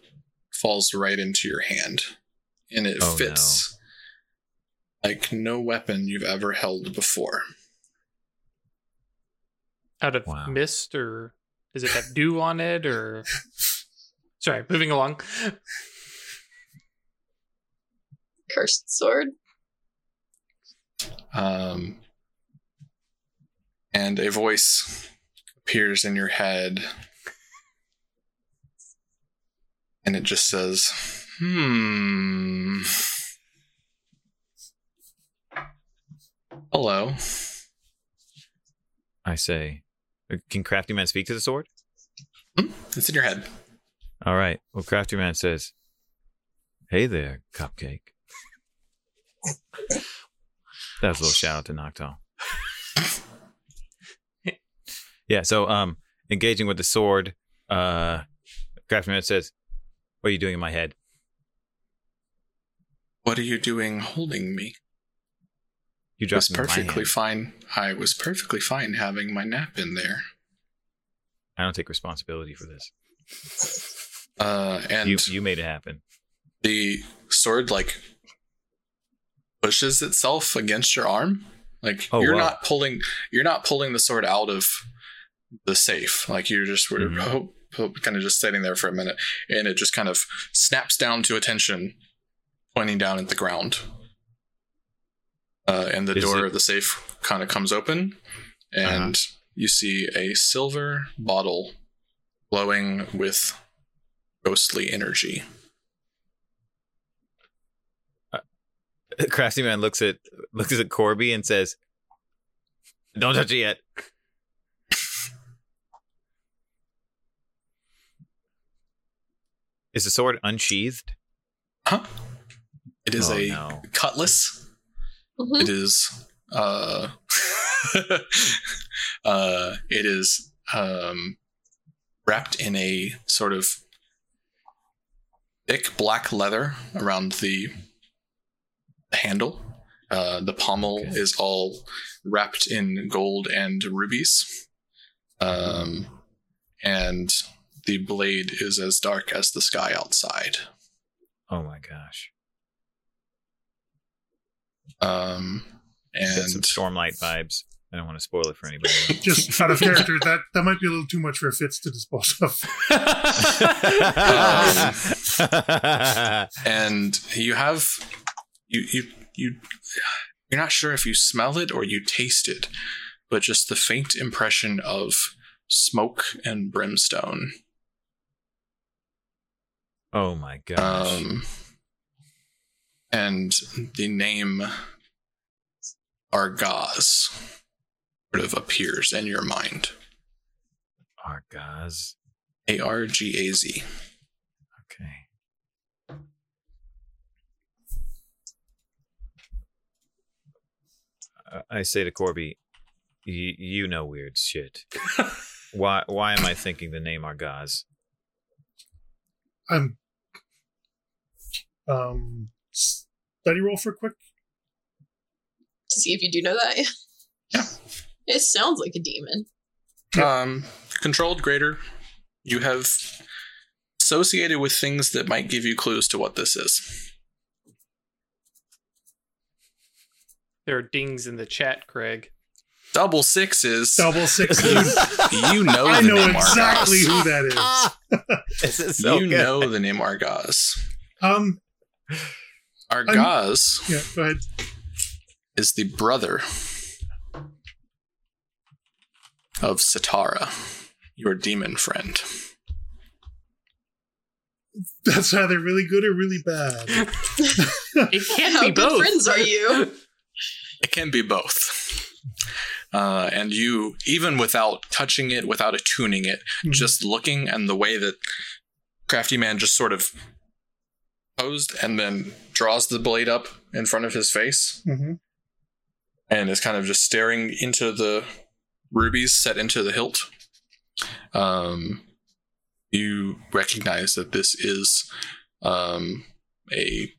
falls right into your hand and it Oh, fits like no weapon you've ever held before Out of Wow. mist, or is it that dew on it? Or sorry, moving along. Cursed sword. um, and a voice appears in your head and it just says hmm hello I say, uh, can Crafty Man speak to the sword? it's in your head All right. Well, Crafty Man says, "Hey there, Cupcake." That's a little shout out to Noctowl. yeah. So, um, engaging with the sword, uh, Crafty Man says, "What are you doing in my head?" What are you doing holding me? You It was dropped me in my perfectly fine. I was perfectly fine having my nap in there. I don't take responsibility for this. Uh, and You you made it happen. the sword like pushes itself against your arm. Like Oh, you're wow. not pulling. You're not pulling the sword out of the safe. Like you're just were Mhm. kind of just sitting there for a minute, and it just kind of snaps down to attention, pointing down at the ground. Uh, and the Is door it- of the safe kind of comes open, and you see a silver bottle glowing with ghostly energy. Crafty Man looks at looks at Corby and says, "Don't touch it yet." Is the sword unsheathed? Huh? It is Oh, a no. cutlass. Mhm. It is uh uh it is um wrapped in a sort of thick black leather around the handle. Uh the pommel Okay. is all wrapped in gold and rubies. Um and the blade is as dark as the sky outside. Oh my gosh! Um Got some Stormlight vibes. I don't want to spoil it for anybody. Just out of character, that that might be a little too much for Fitz to dispose of. and you have you you you you're not sure if you smell it or you taste it but just the faint impression of smoke and brimstone oh my gosh! um and the name argaz sort of appears in your mind Argaz. a-r-g-a-z Okay. Uh, I say to Corby, "Y- "You know weird shit. why? Why am I thinking the name Argaz? I'm um study roll for quick. to see if you do know that. Yeah. It sounds like a demon. Um, controlled greater. You have associated with things that might give you clues to what this is. There are dings in the chat, Craig. Double sixes. Double sixes. You know I the know name exactly Argaz. who that is. this is so you good. know the name Argaz. Um, Argaz yeah, go ahead. is the brother of Satara, your demon friend. That's either really good or really bad. It can How be good both. friends are you? It can be both. Uh, and you, even without touching it, without attuning it, Mhm. just looking and the way that Crafty Man just sort of posed and then draws the blade up in front of his face hmm and is kind of just staring into the rubies set into the hilt. Um, you recognize that this is um, a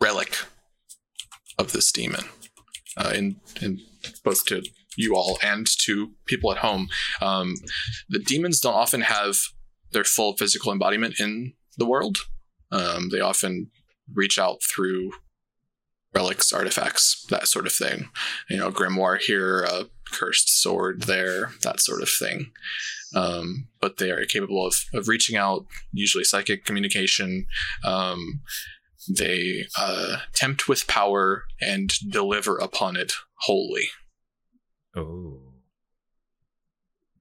relic of this demon. Uh, in in both to you all and to people at home, um, the demons don't often have their full physical embodiment in the world. Um, they often reach out through relics, artifacts, that sort of thing. You know, grimoire here, a cursed sword there, that sort of thing. Um, but they are capable of, of reaching out, usually psychic communication. Um, they uh, tempt with power and deliver upon it wholly. Oh.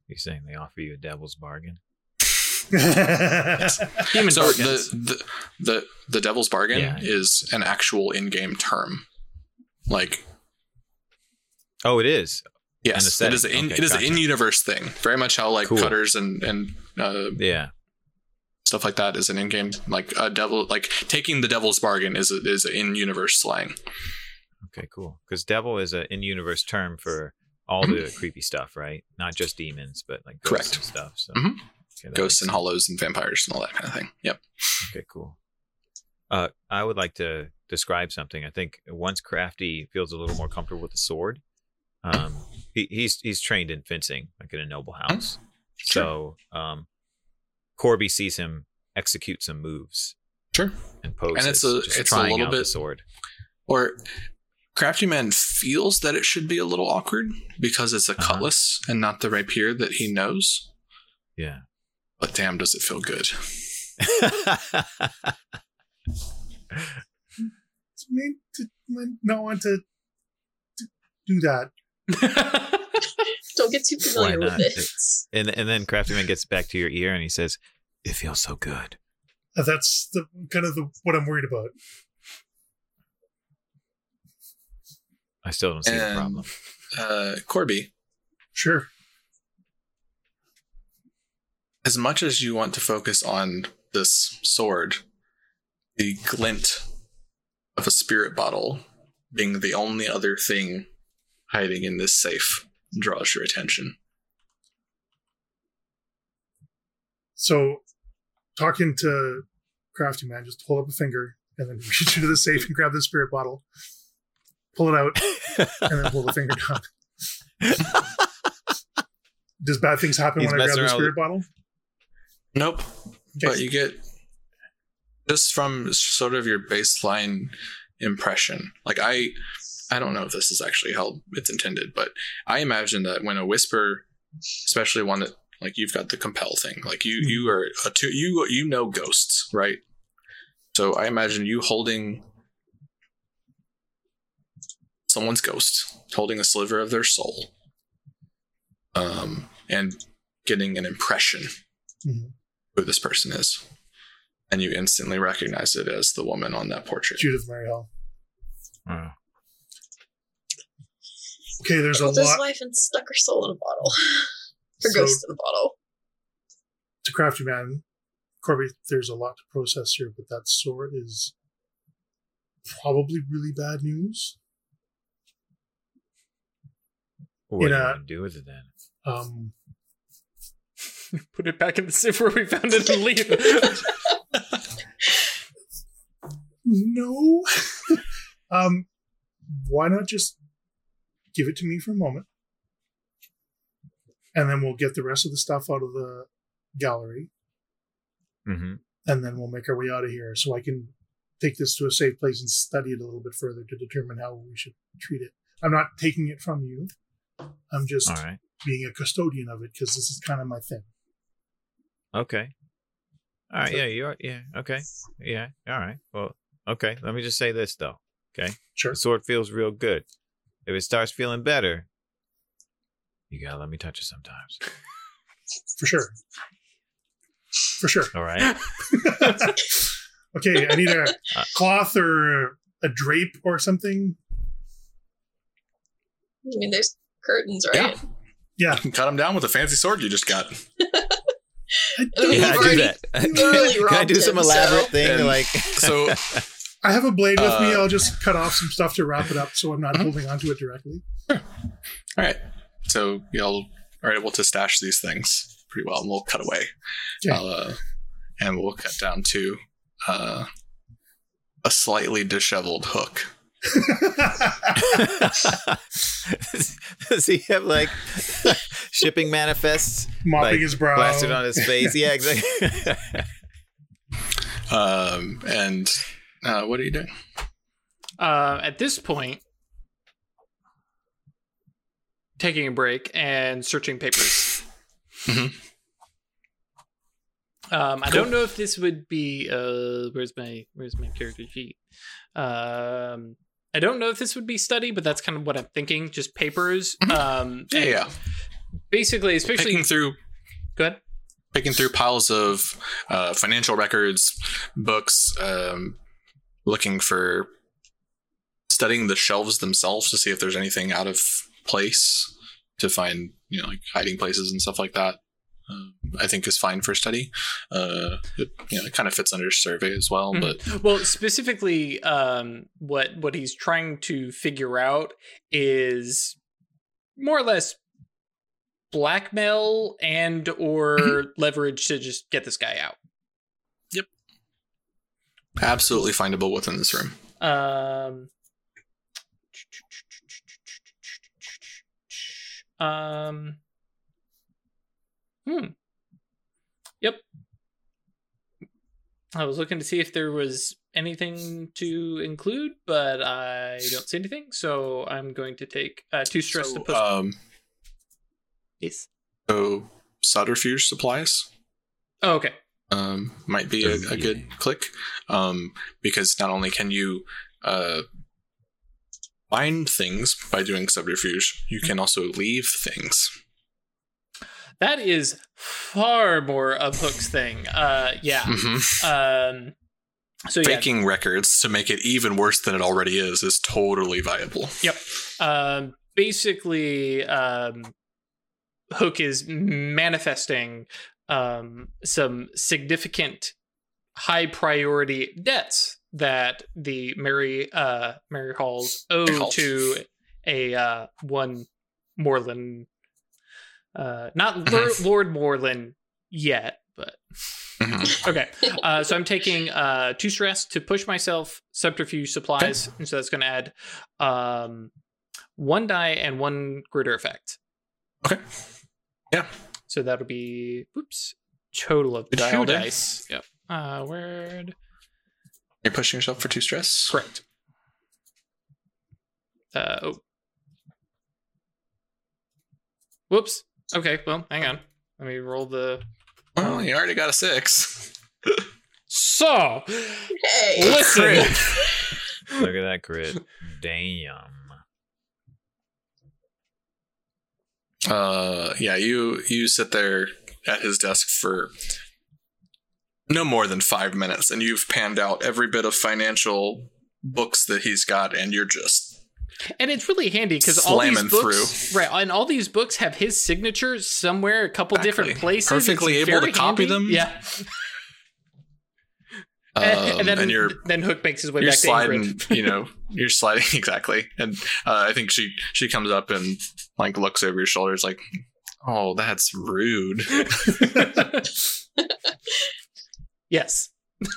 You're saying they offer you a devil's bargain? Demon so bargains. the, the the the devil's bargain Yeah. is an actual in-game term. Like Oh, it is. yes, it is setting. in, Okay, it is gotcha. an in-universe thing. Very much how like Cool. cutters and and uh, Yeah. Stuff like that is an in-game like a devil like taking the devil's bargain is a, is a in-universe slang. Okay, cool. Because devil is an in-universe term for all the creepy stuff, right? Not just demons, but like ghosts Correct. and stuff. So Mhm. okay, Ghosts and hollows and vampires and all that kind of thing. Yep. Okay, cool. Uh, I would like to describe something. I think once Crafty feels a little more comfortable with the sword, um, he, he's he's trained in fencing, like in a noble house. So um, Corby sees him execute some moves Sure. and poses, And it's a- just it's a little bit- sword. Or Crafty Man feels that it should be a little awkward because it's a Uh-huh. cutlass and not the rapier that he knows. Yeah. But damn, does it feel good. It's mean to might not want to, to do that. Don't get too Why familiar with not? it. and and then Craftyman gets back to your ear and he says, "It feels so good." Uh, That's the kind of the what I'm worried about. I still don't see the problem. Uh, Corby, Sure. as much as you want to focus on this sword, the glint of a spirit bottle being the only other thing hiding in this safe draws your attention. So, talking to Crafty Man, just hold up a finger and then reach into the safe and grab the spirit bottle, pull it out, and then pull the finger down. Does bad things happen He's when I grab the around spirit bottle? Nope. Okay. But you get just from sort of your baseline impression. Like I I don't know if this is actually how it's intended, but I imagine that when a whisper, especially one that like you've got the compel thing, like you you are a two, you you know ghosts, right? So I imagine you holding someone's ghost, holding a sliver of their soul, um, and getting an impression Mhm. who this person is. And you instantly recognize it as the woman on that portrait. Judith Mary Hall. Oh. Okay, there's a Killed his lot wife and stuck her soul in a bottle. her So- ghost in a bottle. to Crafty Man. Corby, there's a lot to process here, but that sword is probably really bad news. What do you In a- want to do with it then? Um, Put it back in the safe where we found it and leave. no. um, why not just give it to me for a moment, and then we'll get the rest of the stuff out of the gallery, Mm-hmm. and then we'll make our way out of here, so I can take this to a safe place and study it a little bit further to determine how we should treat it. I'm not taking it from you. I'm just right. being a custodian of it because this is kind of my thing. Okay. All right. So- Yeah. You are. Yeah. Okay. Yeah. All right. Well. Okay. Let me just say this though. Okay. Sure. The sword feels real good. If it starts feeling better, you gotta let me touch it sometimes. For sure. For sure. All right. okay, I need a Uh, cloth or a drape or something. I mean, there's curtains, right? Yeah. Yeah. You can cut them down with a fancy sword you just got. I, I mean, Yeah, I do that. thoroughly Can I do some him, elaborate so- thing And like so- I have a blade with me. Uh, I'll just cut off some stuff to wrap it up so I'm not Mhm. holding onto it directly. All right. So y'all are able to stash these things pretty well, and we'll cut away. Okay. Uh, and we'll cut down to uh, a slightly disheveled hook. Does he have like shipping manifests Mopping Like, his brow. plastered on his face? Yeah, exactly. Um, and uh, what are you doing? uh, at this point, taking a break and searching papers. Mhm. Um, I Cool. don't know if this would be. Uh, where's my Where's my character sheet? Um, I don't know if this would be study, but that's kind of what I'm thinking. Just papers. Mhm. Um, Yeah, yeah. Basically, especially. Picking through Go ahead. picking through piles of uh, financial records, books, um, looking for studying the shelves themselves to see if there's anything out of place to find, you know, like hiding places and stuff like that. Um, I think is fine for study. Uh, it, you know, it kind of fits under survey as well, Mhm. but Well, specifically, um, what what he's trying to figure out is more or less blackmail and or Mhm. leverage to just get this guy out. Absolutely findable within this room. Um, um, hmm. Yep. I was looking to see if there was anything to include, but I don't see anything. So I'm going to take uh, two stress to So, push. um, yes. so subterfuge supplies Oh, okay. Um, might be a, a good click um, because not only can you uh, find things by doing subterfuge, you can also leave things. That is far more of Hook's thing. Uh, yeah. Mhm. Um, so yeah, Faking records to make it even worse than it already is is totally viable. Yep. Um, basically, um, Hook is manifesting um, some significant high priority debts that the Mary uh, Mary Halls owe Hall. to a uh, one Moreland, uh, not Lor- Lord Moreland yet, but Mhm. okay. Uh, so I'm taking uh, two stress to push myself subterfuge supplies, and so that's going to add um, one die and one greater effect. Okay. Yeah. So that'll be oops, total of two dialed dice. Yep. Uh, word You're pushing yourself for two stress. correct. Uh, oh. Whoops. Okay. Well, hang on. Let me roll the. Well, you already got a six. So Hey. listen. Look at that crit. Damn. Uh, yeah, you you sit there at his desk for no more than five minutes, and you've panned out every bit of financial books that he's got, and you're just And it's really handy because all these books, right? And all these books have his signature somewhere, a couple different places. Perfectly It's able to very copy handy. them. Yeah, um, and, then and you're then Hook makes his way back to sliding, Ingrid. you know, you're sliding exactly. And uh, I think she she comes up and like looks over your shoulders, like, "Oh, that's rude." yes.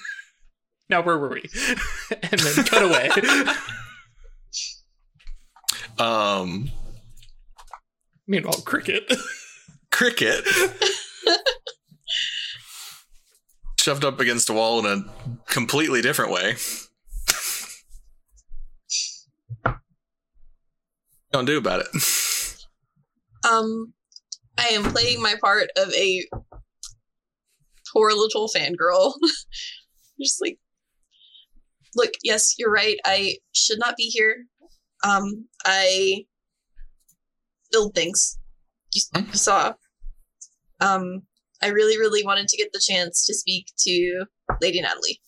now where were we? and then cut away. Um, Meanwhile, cricket. cricket shoved up against a wall in a completely different way. Don't do about it. Um, I am playing my part of a poor little fangirl. Just like, look, yes, you're right. I should not be here. Um, I build things. You, Hmm? you saw. Um, I really, really wanted to get the chance to speak to Lady Natalie.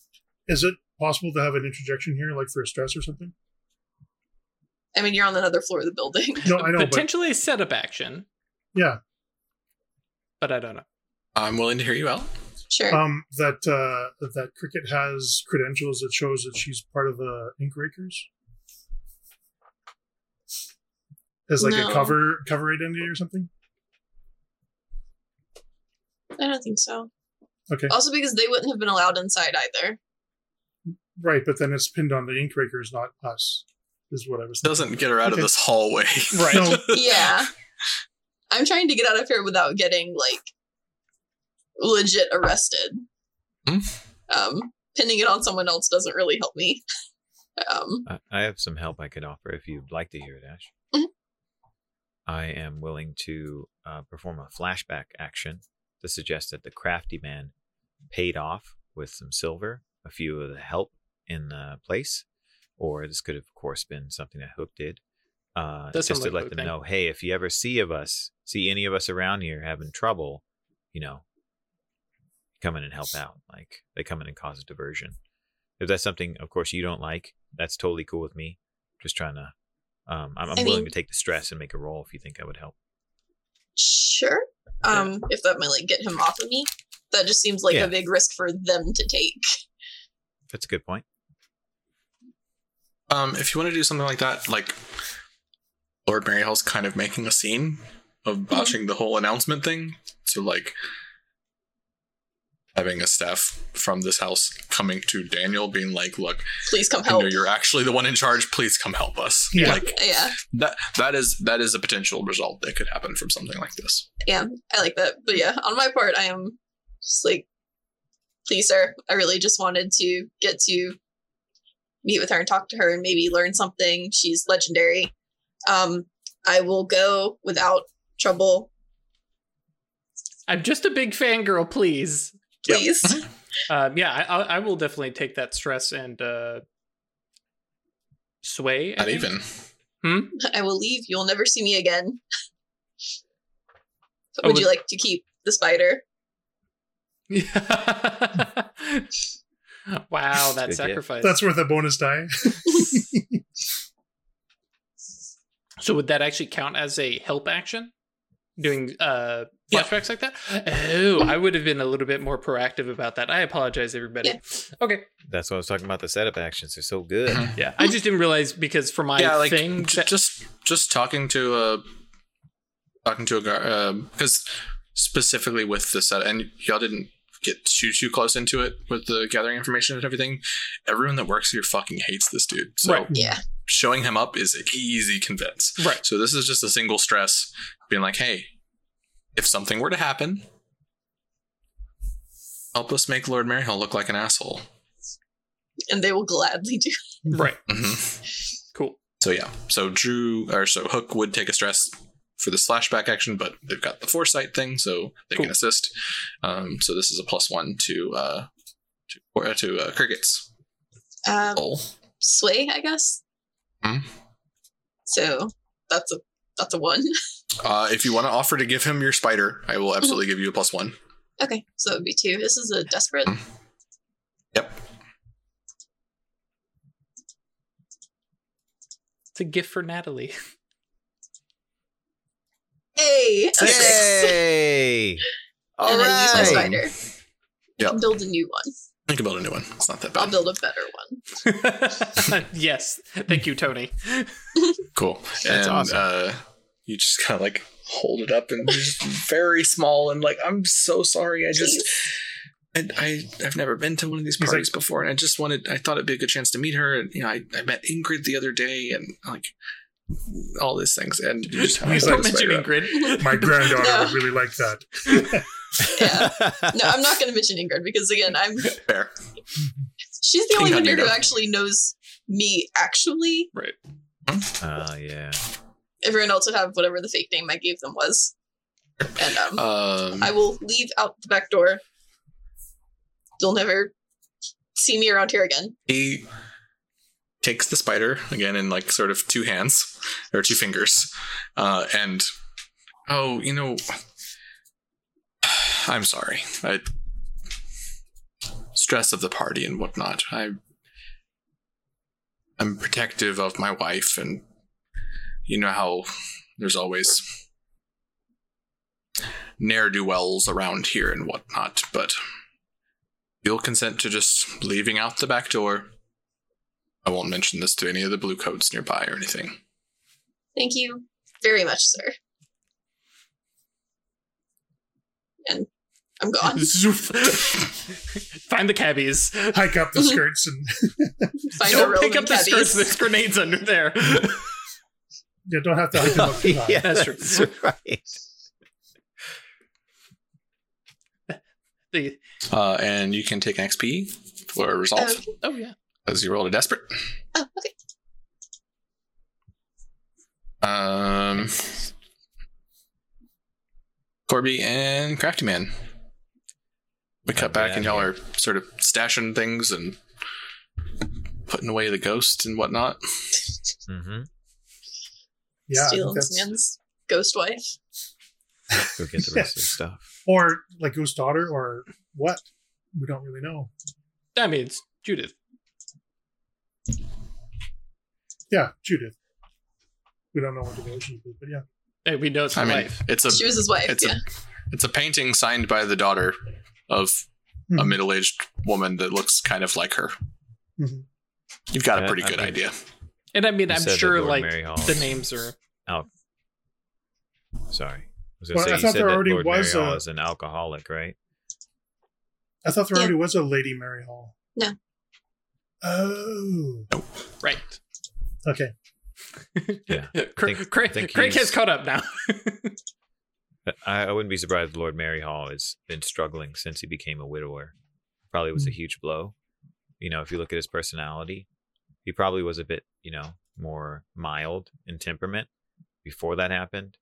Is it possible to have an interjection here, like for a stress or something? I mean, you're on another floor of the building. No, I know, but Potentially a setup action, yeah, but I don't know. I'm willing to hear you out. sure. um, that uh, that Cricket has credentials that shows that she's part of the Ink Rakers. As like No. a cover cover identity or something. I don't think so. Okay, Also, because they wouldn't have been allowed inside either. right, but then it's pinned on the Ink Rakers, not us. Is what I was. thinking. Doesn't get her out of this hallway. Right. No, yeah. I'm trying to get out of here without getting like legit arrested. Hmm. Um, pinning it on someone else doesn't really help me. Um, I, I have some help I could offer if you'd like to hear it, Ash. Mhm. I am willing to uh, perform a flashback action to suggest that the crafty man paid off with some silver a few of the help in the place, or this could have, of course, been something that Hook did. Uh, just sound to like let Hook them thing. know, hey, if you ever see of us, see any of us around here having trouble, you know, come in and help out. Like they come in and cause a diversion. If that's something, of course, you don't like, that's totally cool with me. Just trying to, um, I'm, I'm willing mean- to take the stress and make a roll if you think that would help. sure. Um, if that might like get him off of me, that just seems like Yeah. a big risk for them to take. That's a good point. Um, if you want to do something like that, like Lord Maryhill's kind of making a scene of botching the whole announcement thing. So like having a staff from this house coming to Daniel, being like, "Look, Please come I help. know you're actually the one in charge. Please come help us." Yeah. Like Yeah, that. That is that is a potential result that could happen from something like this. yeah, I like that. But yeah, on my part, I am just like, please, sir. I really just wanted to get to meet with her and talk to her and maybe learn something. She's legendary. Um, I will go without trouble, I'm just a big fangirl, please. Yep. please. Um, yeah, I, I I will definitely take that stress and uh, sway. I Not think. even. Hmm? I will leave. You'll never see me again. Oh, Would you like to keep the spider? wow, that Good gift. sacrifice. That's worth a bonus die. So would that actually count as a help action? Doing uh Yeah. flashbacks like that? Oh, I would have been a little bit more proactive about that. I apologize, everybody. Yeah. Okay. That's what I was talking about. The setup actions are so good. Yeah. Mm-hmm. I just didn't realize because for my yeah, like thing j- that- just just talking to a talking to a guy um, because specifically with the set, and y'all didn't get too too close into it with the gathering information and everything. Everyone that works here fucking hates this dude. So Right. Yeah. showing him up is easy convince. Right. So this is just a single stress, being like, hey, if something were to happen, help us make Lord Maryhill look like an asshole. And they will gladly do. Right. hmm Cool. So yeah, so Drew or so Hook would take a stress for the flashback action, but they've got the foresight thing, so they Cool. can assist. Um, so this is a plus one to uh, to or, uh, to uh, crickets. Um, sway, I guess. Hmm. So that's a that's a one. uh, if you want to offer to give him your spider, I will absolutely give you a plus one. Okay, so it would be two. This is a desperate. Hmm. Yep. It's a gift for Natalie. Hey, a six. Hey! All and then use my right. spider. Yep. And build a new one. I can build a new one. It's not that bad. I'll build a better one. yes. Thank you, Tony. Cool. That's and, awesome. Uh, you just kind of like hold it up and just very small and like I'm so sorry. I just I, I I've never been to one of these He's parties before, and I just wanted I thought it'd be a good chance to meet her. And you know, I, I met Ingrid the other day, and like all these things. And you just have He's to Don't like, mention spider. Ingrid. My granddaughter No. would really like that. Yeah. No, I'm not going to mention Ingrid because again, I'm Fair. she's the only King one here who actually knows me actually. Right. Oh yeah. Everyone else would have whatever the fake name I gave them was. And um, Um, I will leave out the back door. You'll never see me around here again. he takes the spider again in like sort of two hands or two fingers, uh, and oh, you know, I'm sorry. I stress of the party and whatnot. I I'm protective of my wife, and you know how there's always ne'er do wells around here and whatnot, but you'll consent to just leaving out the back door. I won't mention this to any of the blue coats nearby or anything. Thank you very much, sir. And I'm gone. Zoof. Find the cabbies. Hike up the skirts and Find Don't roll pick of up the skirts. There's grenades under there. you don't have to hike them up too high. yeah, That's true. that's right. The- Uh, and you can take an XP for a resolve Okay. oh yeah. as you roll a desperate. Oh, okay. Um, Corby and Crafty Man. We cut back, and y'all are sort of stashing things and putting away the ghost and whatnot. Mm-hmm. Yeah, I Stealing this man's ghost wife. Go get the rest of the stuff. or like Ghost Daughter, or what? We don't really know. I mean, it's Judith. Yeah, Judith. We don't know what the relationship is, but yeah. Hey, we know it's I mean, wife. it's a She was his wife. it's yeah. a it's a painting signed by the daughter of a Mhm. middle aged woman that looks kind of like her. Mhm. You've got a pretty I good mean- idea. And I mean, You I'm sure like the names are. Al- Sorry. I was gonna I say thought you said there that already Lord was Mary Hall a- is an alcoholic, right? I thought there Yeah. already was a Lady Mary Hall. No. Oh. Right. Okay. Yeah. Craig, Think- Craig, think Craig has caught up now. I, I wouldn't be surprised if Lord Mary Hall has been struggling since he became a widower. Probably was a huge blow. You know, if you look at his personality, he probably was a bit, you know, more mild in temperament before that happened.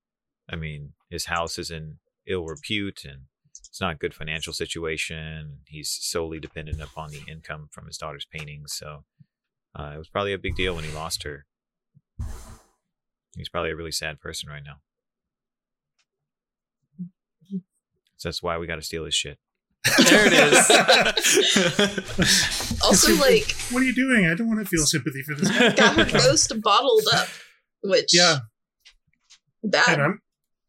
I mean, his house is in ill repute and it's not a good financial situation. He's solely dependent upon the income from his daughter's paintings. So uh, it was probably a big deal when he lost her. He's probably a really sad person right now. So that's why we got to steal his shit. There it is. Also, like, What are you doing? I don't want to feel sympathy for this guy. got her ghost bottled up, which Yeah, and bad. I'm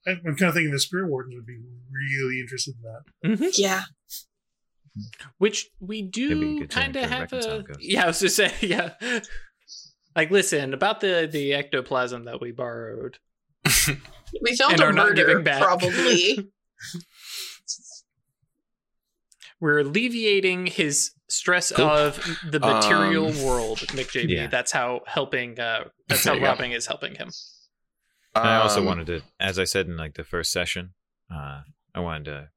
I'm kind of thinking the Spirit Wardens would be really interested in that. Mhm. Yeah, Which we It'd be a do kind of have a. ghosts. Yeah, I was just saying. Yeah. Like, listen about the the ectoplasm that we borrowed. we found And a murder, giving back. probably. We're alleviating his stress Cool. of the material Um, world, Mick JB. yeah. That's how helping. Uh, that's how you go. robbing is helping him. And I also Um, wanted to, as I said in like the first session, uh, I wanted to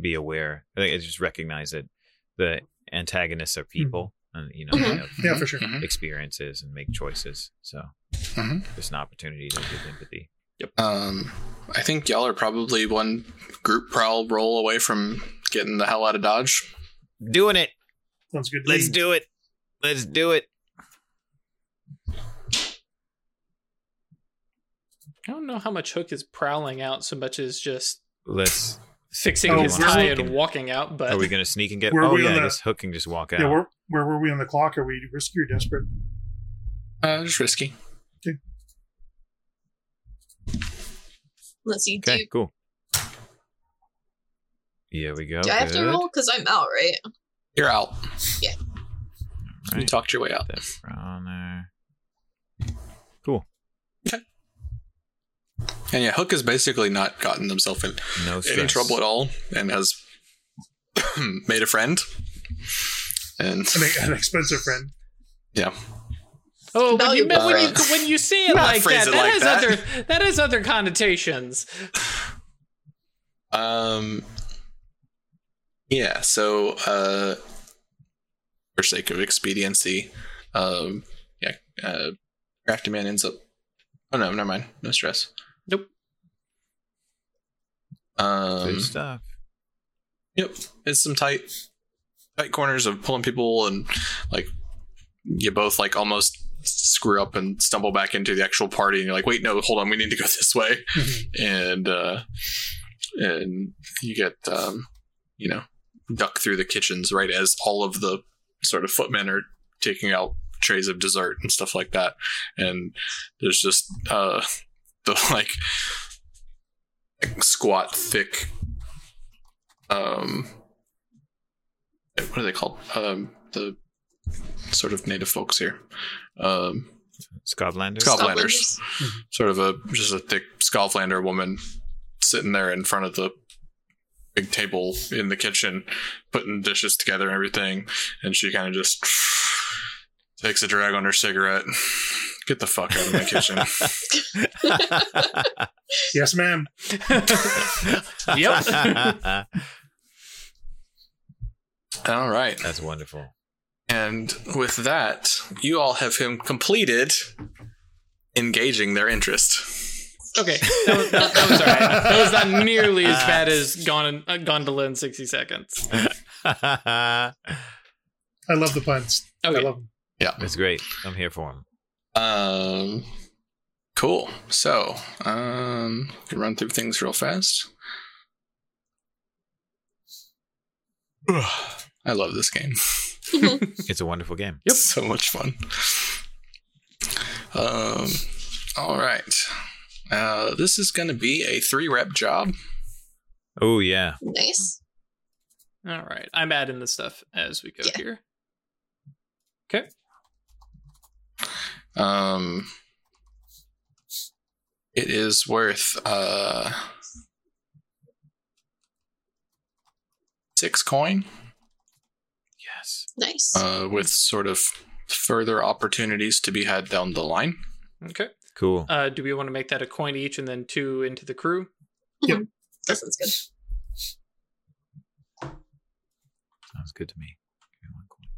be aware. I think I just recognize that the antagonists are people, and you know they Mhm. have Yeah, for sure. Mhm. experiences and make choices. So Mhm. there's an opportunity to give empathy. Um, I think y'all are probably one group prowl roll away from getting the hell out of Dodge. Doing it. Sounds good. Let's me. do it. Let's do it. I don't know how much Hook is prowling out so much as just Let's. fixing Oh, his we're tie looking- and walking out. But Are we gonna sneak and get? Were oh yeah, I the- guess Hook can just walk out. Yeah, where, where were we on the clock? Are we risky or desperate? Uh, just risky. Let's see. Okay, you, cool. Here we go. do I have to roll? Because I'm out, right? You're out. Yeah. You talked your way out. That's on there. Cool. And yeah, Hook has basically not gotten himself in No stress. any trouble at all and has made a friend. And An, an expensive friend. yeah, oh, when you, Valuable when you when you say it like that, it that like has that. other that has other connotations. Um, yeah. So, uh, for sake of expediency, um, yeah, uh, Crafty Man ends up. Oh no, never mind. No stress. Nope. Um, Good stuff. Yep, it's some tight, tight corners of pulling people, and like you both like almost screw up and stumble back into the actual party, and you're like, wait, no, hold on, we need to go this way, and uh, and you get um, you know duck through the kitchens right as all of the sort of footmen are taking out trays of dessert and stuff like that, and there's just uh, the like squat thick um what are they called? Um the sort of native folks here um Skovlanders. Skovlanders. Skovlanders. sort of a just a thick Skovlander woman sitting there in front of the big table in the kitchen putting dishes together and everything and she kind of just takes a drag on her cigarette get the fuck out of my kitchen Yes, ma'am. yep. all right That's wonderful. And with that, you all have him completed engaging their interest. Okay, that was, that, that was all right. That was not nearly as bad as Gone uh, Gondola in sixty seconds. I love the puns. I love them. Yeah, it's great. I'm here for him. Um, cool. So, um, can run through things real fast. I love this game. It's a wonderful game. Yep. so much fun. Um, all right. Uh, this is going to be a three rep job. Oh yeah. nice. all right. I'm adding the stuff as we go Yeah. here. Okay. Um, it is worth uh six coin. Yes. Nice. uh, with sort of further opportunities to be had down the line. Okay. Cool. Uh, do we want to make that a coin each and then two into the crew? Yep. that sounds good. Sounds good to me. Give me one coin.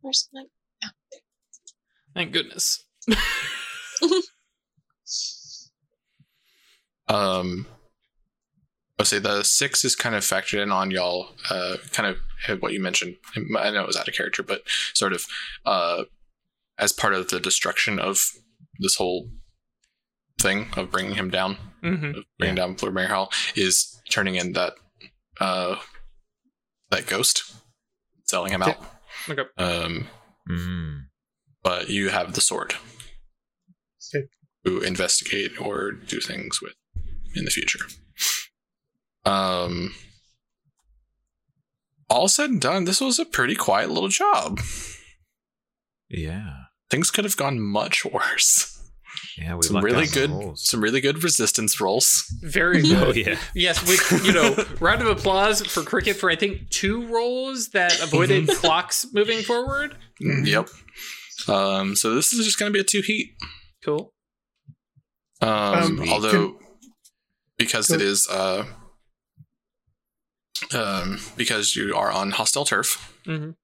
Where's my Thank goodness. Um, I'll say the six is kind of factored in on y'all. Uh, kind of what you mentioned. I know it was out of character, but sort of uh, as part of the destruction of this whole thing of bringing him down, Mm-hmm. of bringing down Lord Mayor Hall, is turning in that uh, that ghost, selling him out. Okay. Um, Mm. but you have the sword Okay. to investigate or do things with in the future. Um, all said and done, this was a pretty quiet little job. Yeah. Things could have gone much worse. Yeah. We Some really out in the good, holes. some really good resistance rolls. Very good. Oh yeah. Yes, we, you know, round of applause for cricket for I think two rolls that avoided clocks moving forward. Mhm. Yep. Um, so this is just going to be a two heat. Cool. Um, Um, although because it Go- is uh, um, because you are on hostile turf Mhm.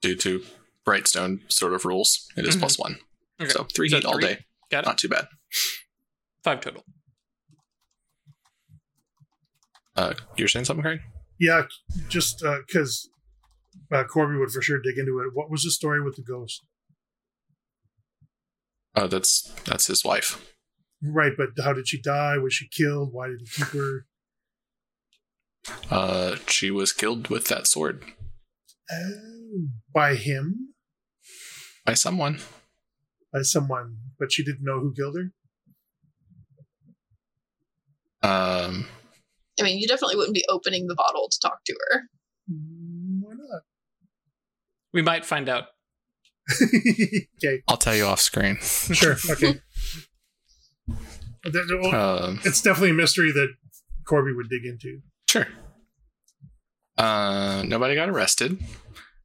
due to Brightstone sort of rules, it is Mhm. plus one. Okay. So three So heat all day. Got it. Not too bad. Five total. Uh, you're saying something, Craig? Yeah, just because uh, Corby would for sure dig into it. What was the story with the ghost? Oh, that's that's his wife. Right, but how did she die? Was she killed? Why did he keep her? Uh, she was killed with that sword Oh, by him? by someone. By someone, but she didn't know who killed her? Um, I mean, you definitely wouldn't be opening the bottle to talk to her. Mm, Why not? We might find out. okay, I'll tell you off screen. sure, okay. That- that- well, Um, it's definitely a mystery that Corby would dig into. Sure. Uh, nobody got arrested.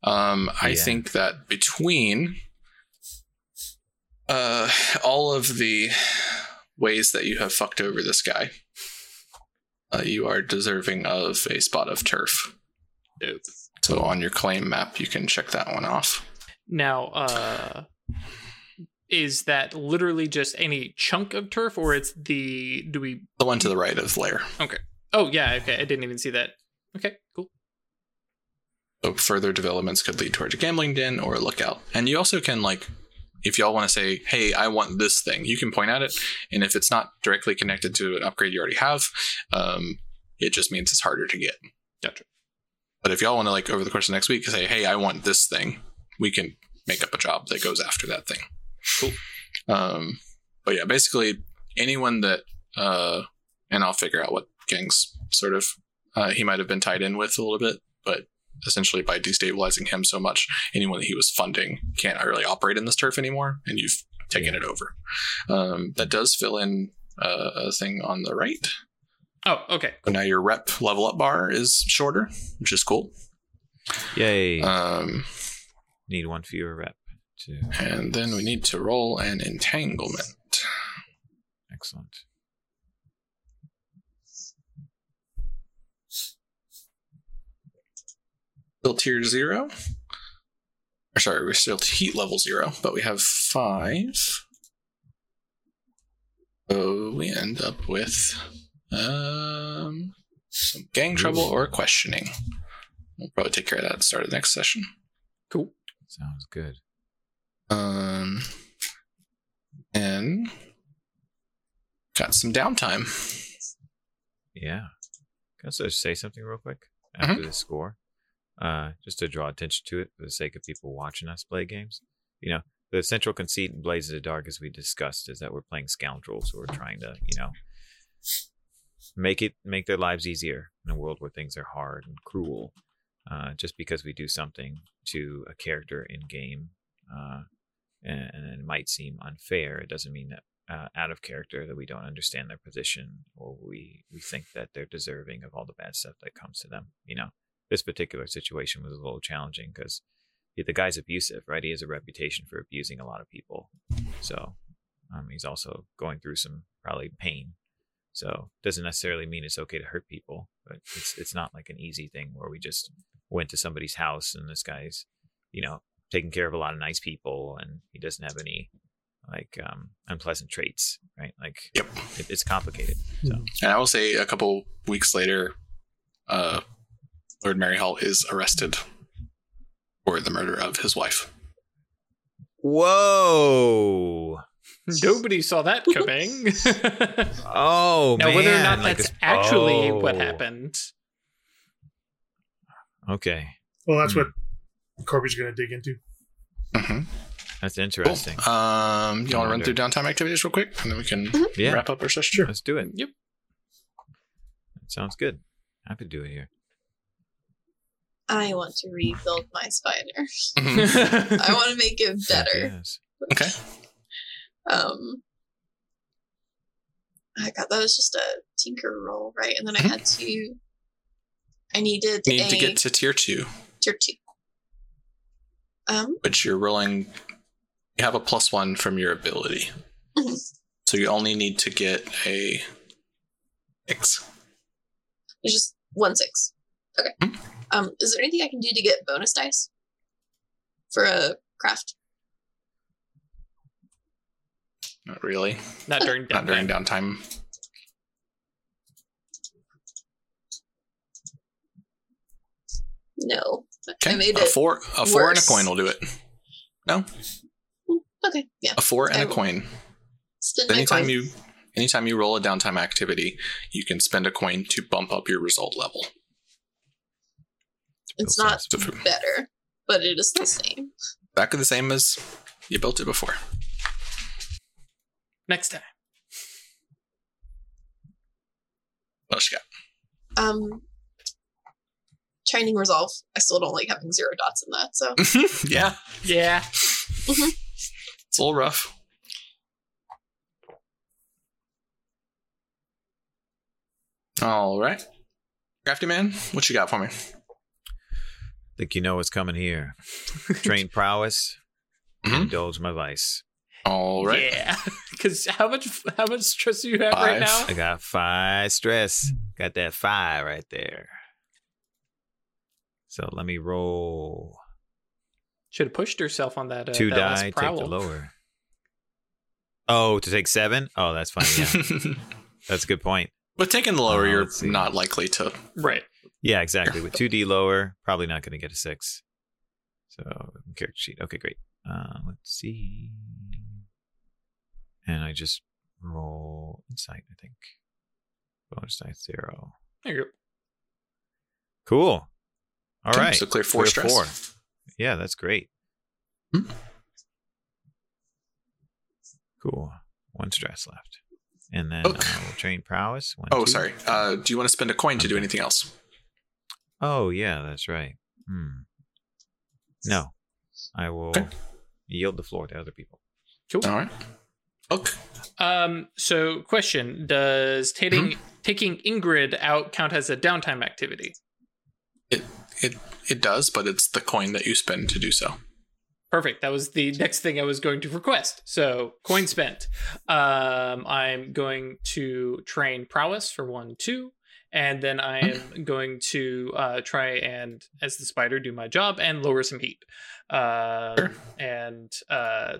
Um, I Yeah. think that between uh, all of the ways that you have fucked over this guy, uh, you are deserving of a spot of turf. So on your claim map, you can check that one off. Now, uh is that literally just any chunk of turf or it's the do we The one to the right of Lair. Oh yeah, okay. I didn't even see that. Okay, cool. So further developments could lead towards a gambling den or a lookout. And you also can like if y'all want to say, hey, I want this thing, you can point at it. And if it's not directly connected to an upgrade you already have, um, it just means it's harder to get. Gotcha. But if y'all want to like over the course of next week say, hey, I want this thing, we can make up a job that goes after that thing. Cool. Um, but yeah, basically anyone that uh and I'll figure out what gangs sort of uh, he might have been tied in with a little bit, but essentially by destabilizing him so much, anyone that he was funding can't really operate in this turf anymore, and you've taken it over. Um, that does fill in uh, a thing on the right. Oh, okay. So now your rep level up bar is shorter, which is cool. Yay. Um, Need one fewer rep. To and then we need to roll an entanglement. excellent. Still tier zero. Or sorry, we're still heat level zero, but we have five. So we end up with um, some gang trouble or questioning. We'll probably take care of that at the start of the next session. Cool. Sounds good. Um, and got some downtime. Yeah. Can I also say something real quick after the score? Uh, just to draw attention to it for the sake of people watching us play games. You know, the central conceit in Blades in the Dark, as we discussed, is that we're playing scoundrels who are trying to, you know, make it make their lives easier in a world where things are hard and cruel. Uh, just because we do something to a character in game, uh, and, and it might seem unfair, it doesn't mean that uh, out of character that we don't understand their position or we we think that they're deserving of all the bad stuff that comes to them. You know, this particular situation was a little challenging because the guy's abusive, right? He has a reputation for abusing a lot of people. So um, he's also going through some probably pain. So doesn't necessarily mean it's okay to hurt people, but it's it's not like an easy thing where we just went to somebody's house and this guy's, you know, taking care of a lot of nice people and he doesn't have any like um, unpleasant traits, right? Like Yep. it, it's complicated. So And I will say a couple weeks later, uh, Lord Maryhall is arrested for the murder of his wife. whoa. Nobody saw that coming. Oh now, man! whether or not like that's this- actually what oh. happened, Okay, Well, that's Hmm. what Corby's going to dig into. Mm-hmm. that's interesting. Um, you want to run through downtime activities real quick, and then we can Yeah, wrap up our session. let's do it. Yep. That sounds good. Happy to do it here. I want to rebuild my spider. Mhm. I want to make it better. yes. Okay. Um, I got that was just a tinker roll, right? And then I Mhm. had to. I needed You need a to get to tier two, tier two. Um, which you're rolling. You have a plus one from your ability, Mhm. so you only need to get a X. it's just one six. Okay. Hmm. Um, is there anything I can do to get bonus dice for a craft? Not really. not during Not during downtime. downtime. No. I Okay. made a four, a four and a coin will do it. No, Okay. Yeah. a four and I a coin. Anytime coin. you, anytime you roll a downtime activity, you can spend a coin to bump up your result level. It's not some- better, but it is the same. Back the same as you built it before. Next time. What else you Um, training resolve. I still don't like having zero dots in that. So got? yeah, Yeah. it's a little rough. All right, crafty man, what you got for me? Think you know what's coming here. Train prowess, Mhm. indulge my vice. All right, Yeah. Because how much how much stress do you have right now? I got five stress. Got that five right there. So let me roll Should have pushed herself on that. Uh, two that last die, take the lower. Oh, to take seven? Oh, that's fine. Yeah, that's a good point. but taking the lower, Uh, you're not likely to. Right. Yeah, exactly. With two D lower, probably not going to get a six. So character sheet. Okay, great. Uh, let's see. And I just roll insight. I think bonus dice zero. There you go. Cool. All Okay, right. so clear four Clear stress. Yeah, that's great. Hmm. Cool. One stress left. And then Okay. uh, we'll train prowess. One, Oh, two. sorry. Uh, do you want to spend a coin to do anything else? Oh, yeah, that's right. Hmm. No. I will Okay. yield the floor to other people. Cool. All right. Okay. Um. So, question: Does taking Hmm? taking Ingrid out count as a downtime activity? It it it does, but it's the coin that you spend to do so. Perfect. That was the next thing I was going to request. So, coin spent. Um, I'm going to train prowess for one, two, and then I am going to uh, try and, as the spider, do my job and lower some heat. Uh, Sure. And uh,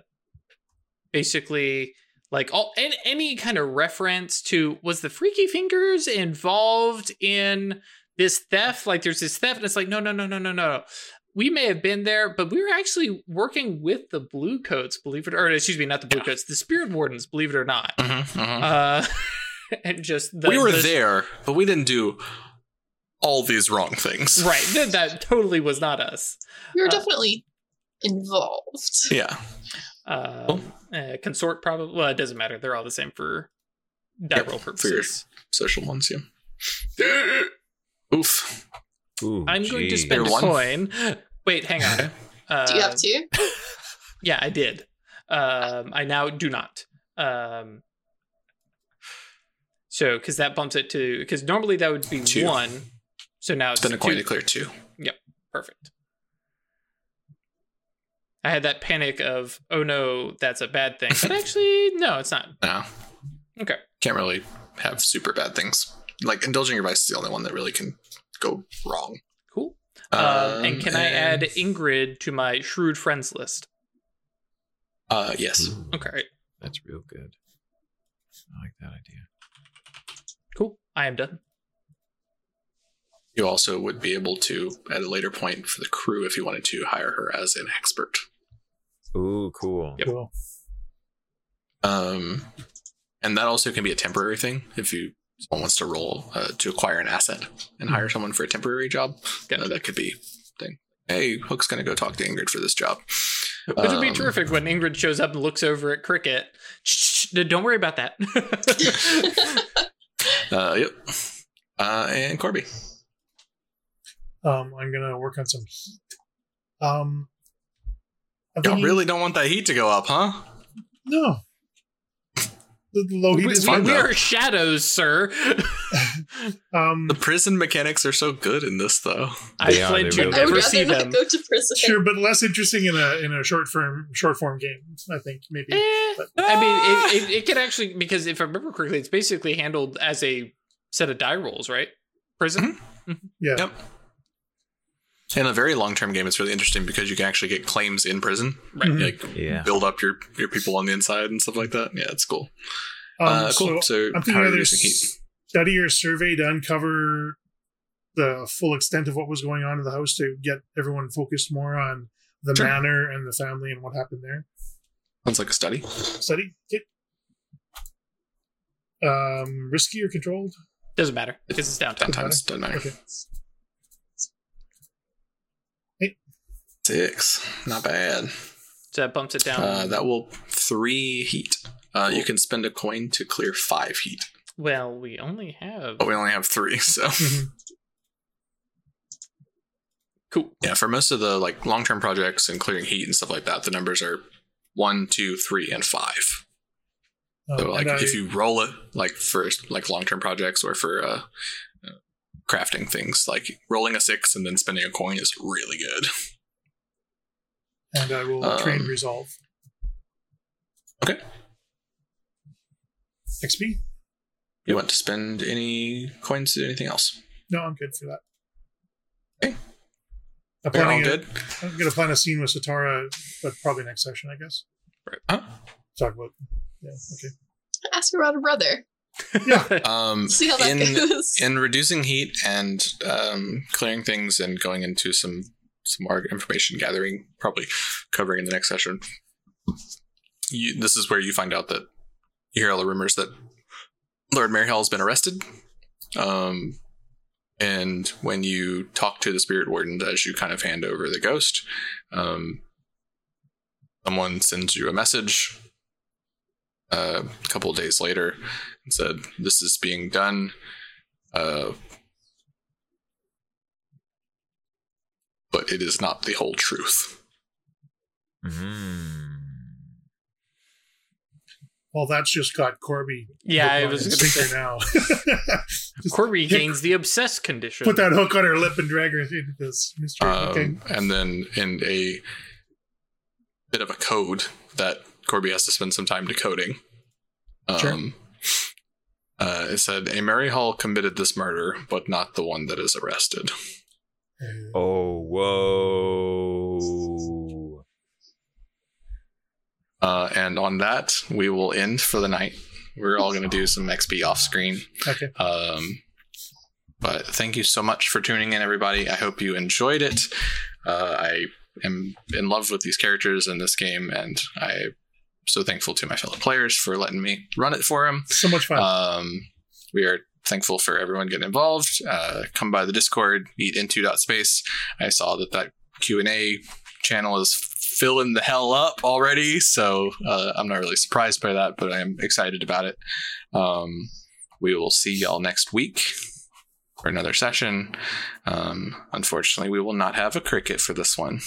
basically, like all any, any kind of reference to was the Freaky Fingers involved in this theft? Like, there's this theft, and it's like, no, no, no, no, no, no we may have been there, but we were actually working with the blue coats, believe it or excuse me, not the blue coats, the spirit wardens, believe it or not. Mhm, mhm. Uh, and just the, we were the- there, but we didn't do all these wrong things. right? That, that totally was not us. You're Uh, definitely involved. Yeah. Um, uh, consort probably. Well, it doesn't matter. They're all the same for die Yep, roll for your- purposes. Social ones, yeah. Oof. Ooh, I'm going to spend a one. coin. Wait, hang on. Uh, Do you have two? Yeah, I did. Um, I now do not. Um, so, because that bumps it to because normally that would be Two. one. So now it's Then a coin two. to clear two. Yep, Perfect. I had that panic of, oh no, that's a bad thing. But actually, no, it's not. No, Okay. can't really have super bad things. Like indulging your vice is the only one that really can go wrong. Cool. Um, Um, and can I add Ingrid to my shrewd friends list? Uh, yes. Ooh, Okay. That's real good. I like that idea. Cool. I am done. You also would be able to, at a later point for the crew, if you wanted to, hire her as an expert. Ooh, cool. Yep. Cool. Um, and that also can be a temporary thing if you someone wants to roll uh, to acquire an asset and hire someone for a temporary job. Gotcha. Uh, that could be a thing. Hey, Hook's gonna go talk to Ingrid for this job. Which would be Um, terrific when Ingrid shows up and looks over at Cricket. Shh, shh, don't worry about that. Uh, yep. Uh, and Corby. Um, I'm gonna work on some heat. Um, I'm Y'all really don't want that heat to go up, huh? no. The the low heat we, is we- fine. we though. are shadows, sir. Um, The prison mechanics are so good in this, though. I They are, plan to really would never rather see not them. go to prison. sure, but less interesting in a in a short form short form game. I think maybe. Eh, I mean, it, it, it can actually because if I remember correctly, it's basically handled as a set of die rolls, right? Prison. Yeah. Yep. In a very long term game, it's really interesting because you can actually get claims in prison, Right. Mhm. like Yeah. build up your your people on the inside and stuff like that. Yeah, it's cool. Um, uh, cool. So So, I'm how thinking are you either using heat? Study or survey to uncover the full extent of what was going on in the house to get everyone focused more on the Sure. manor and the family and what happened there. Sounds like a study. Study. Okay. Um, risky or controlled? Doesn't matter because it's downtown. Sometimes doesn't matter. Okay. Six, not bad. So that bumps it down. Uh, that will three heat. Uh, you can spend a coin to clear five heat, well, we only have but we only have three. So Mhm. cool. yeah, for most of the like long term projects and clearing heat and stuff like that, the numbers are one, two, three, and five. Um, So like I- if you roll it like for like long term projects or for uh, uh, crafting things, like rolling a six and then spending a coin is really good. and I will um, train resolve. Okay. XP? You want to spend any coins to do anything else? No, I'm good for that. Okay. I'm We're all planning good. I'm gonna plan a scene with Satara, but probably next session, I guess. Right. Huh? Talk about. Yeah. Okay. Ask her about her brother. Yeah. Um, See how that in goes. in reducing heat and um, clearing things and going into some some more information gathering, probably covering in the next session. You, this is where you find out that you hear all the rumors that Lord Maryhall has been arrested. Um, and when you talk to the spirit warden as you kind of hand over the ghost, um, someone sends you a message uh, a couple days later and said, "This is being done." Uh, but it is not the whole truth. Mm. Well, that's just got Corby. yeah, I was going to say now. Just Corby Yeah. gains the obsessed condition. Put that hook on her lip and drag her into this mystery. Um, okay. And then in a bit of a code that Corby has to spend some time decoding. Um, Sure. uh, it said, A Mary Hall committed this murder, but not the one that is arrested. Oh, whoa. Uh, and on that, we will end for the night. We're all going to do some XP off screen. Okay. Um, but thank you so much for tuning in, everybody. I hope you enjoyed it. Uh, I am in love with these characters in this game, and I'm so thankful to my fellow players for letting me run it for them. So much fun. Um, we are thankful for everyone getting involved. Uh, come by the Discord, eat into space. I saw that that Q and A channel is filling the hell up already, so uh, I'm not really surprised by that, but I am excited about it. Um, we will see y'all next week for another session. Um, unfortunately, we will not have a cricket for this one.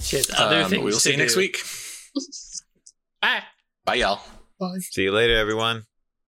Shit, other Um, things we will see you next do. week. Bye. Bye, y'all. Bye. See you later, everyone.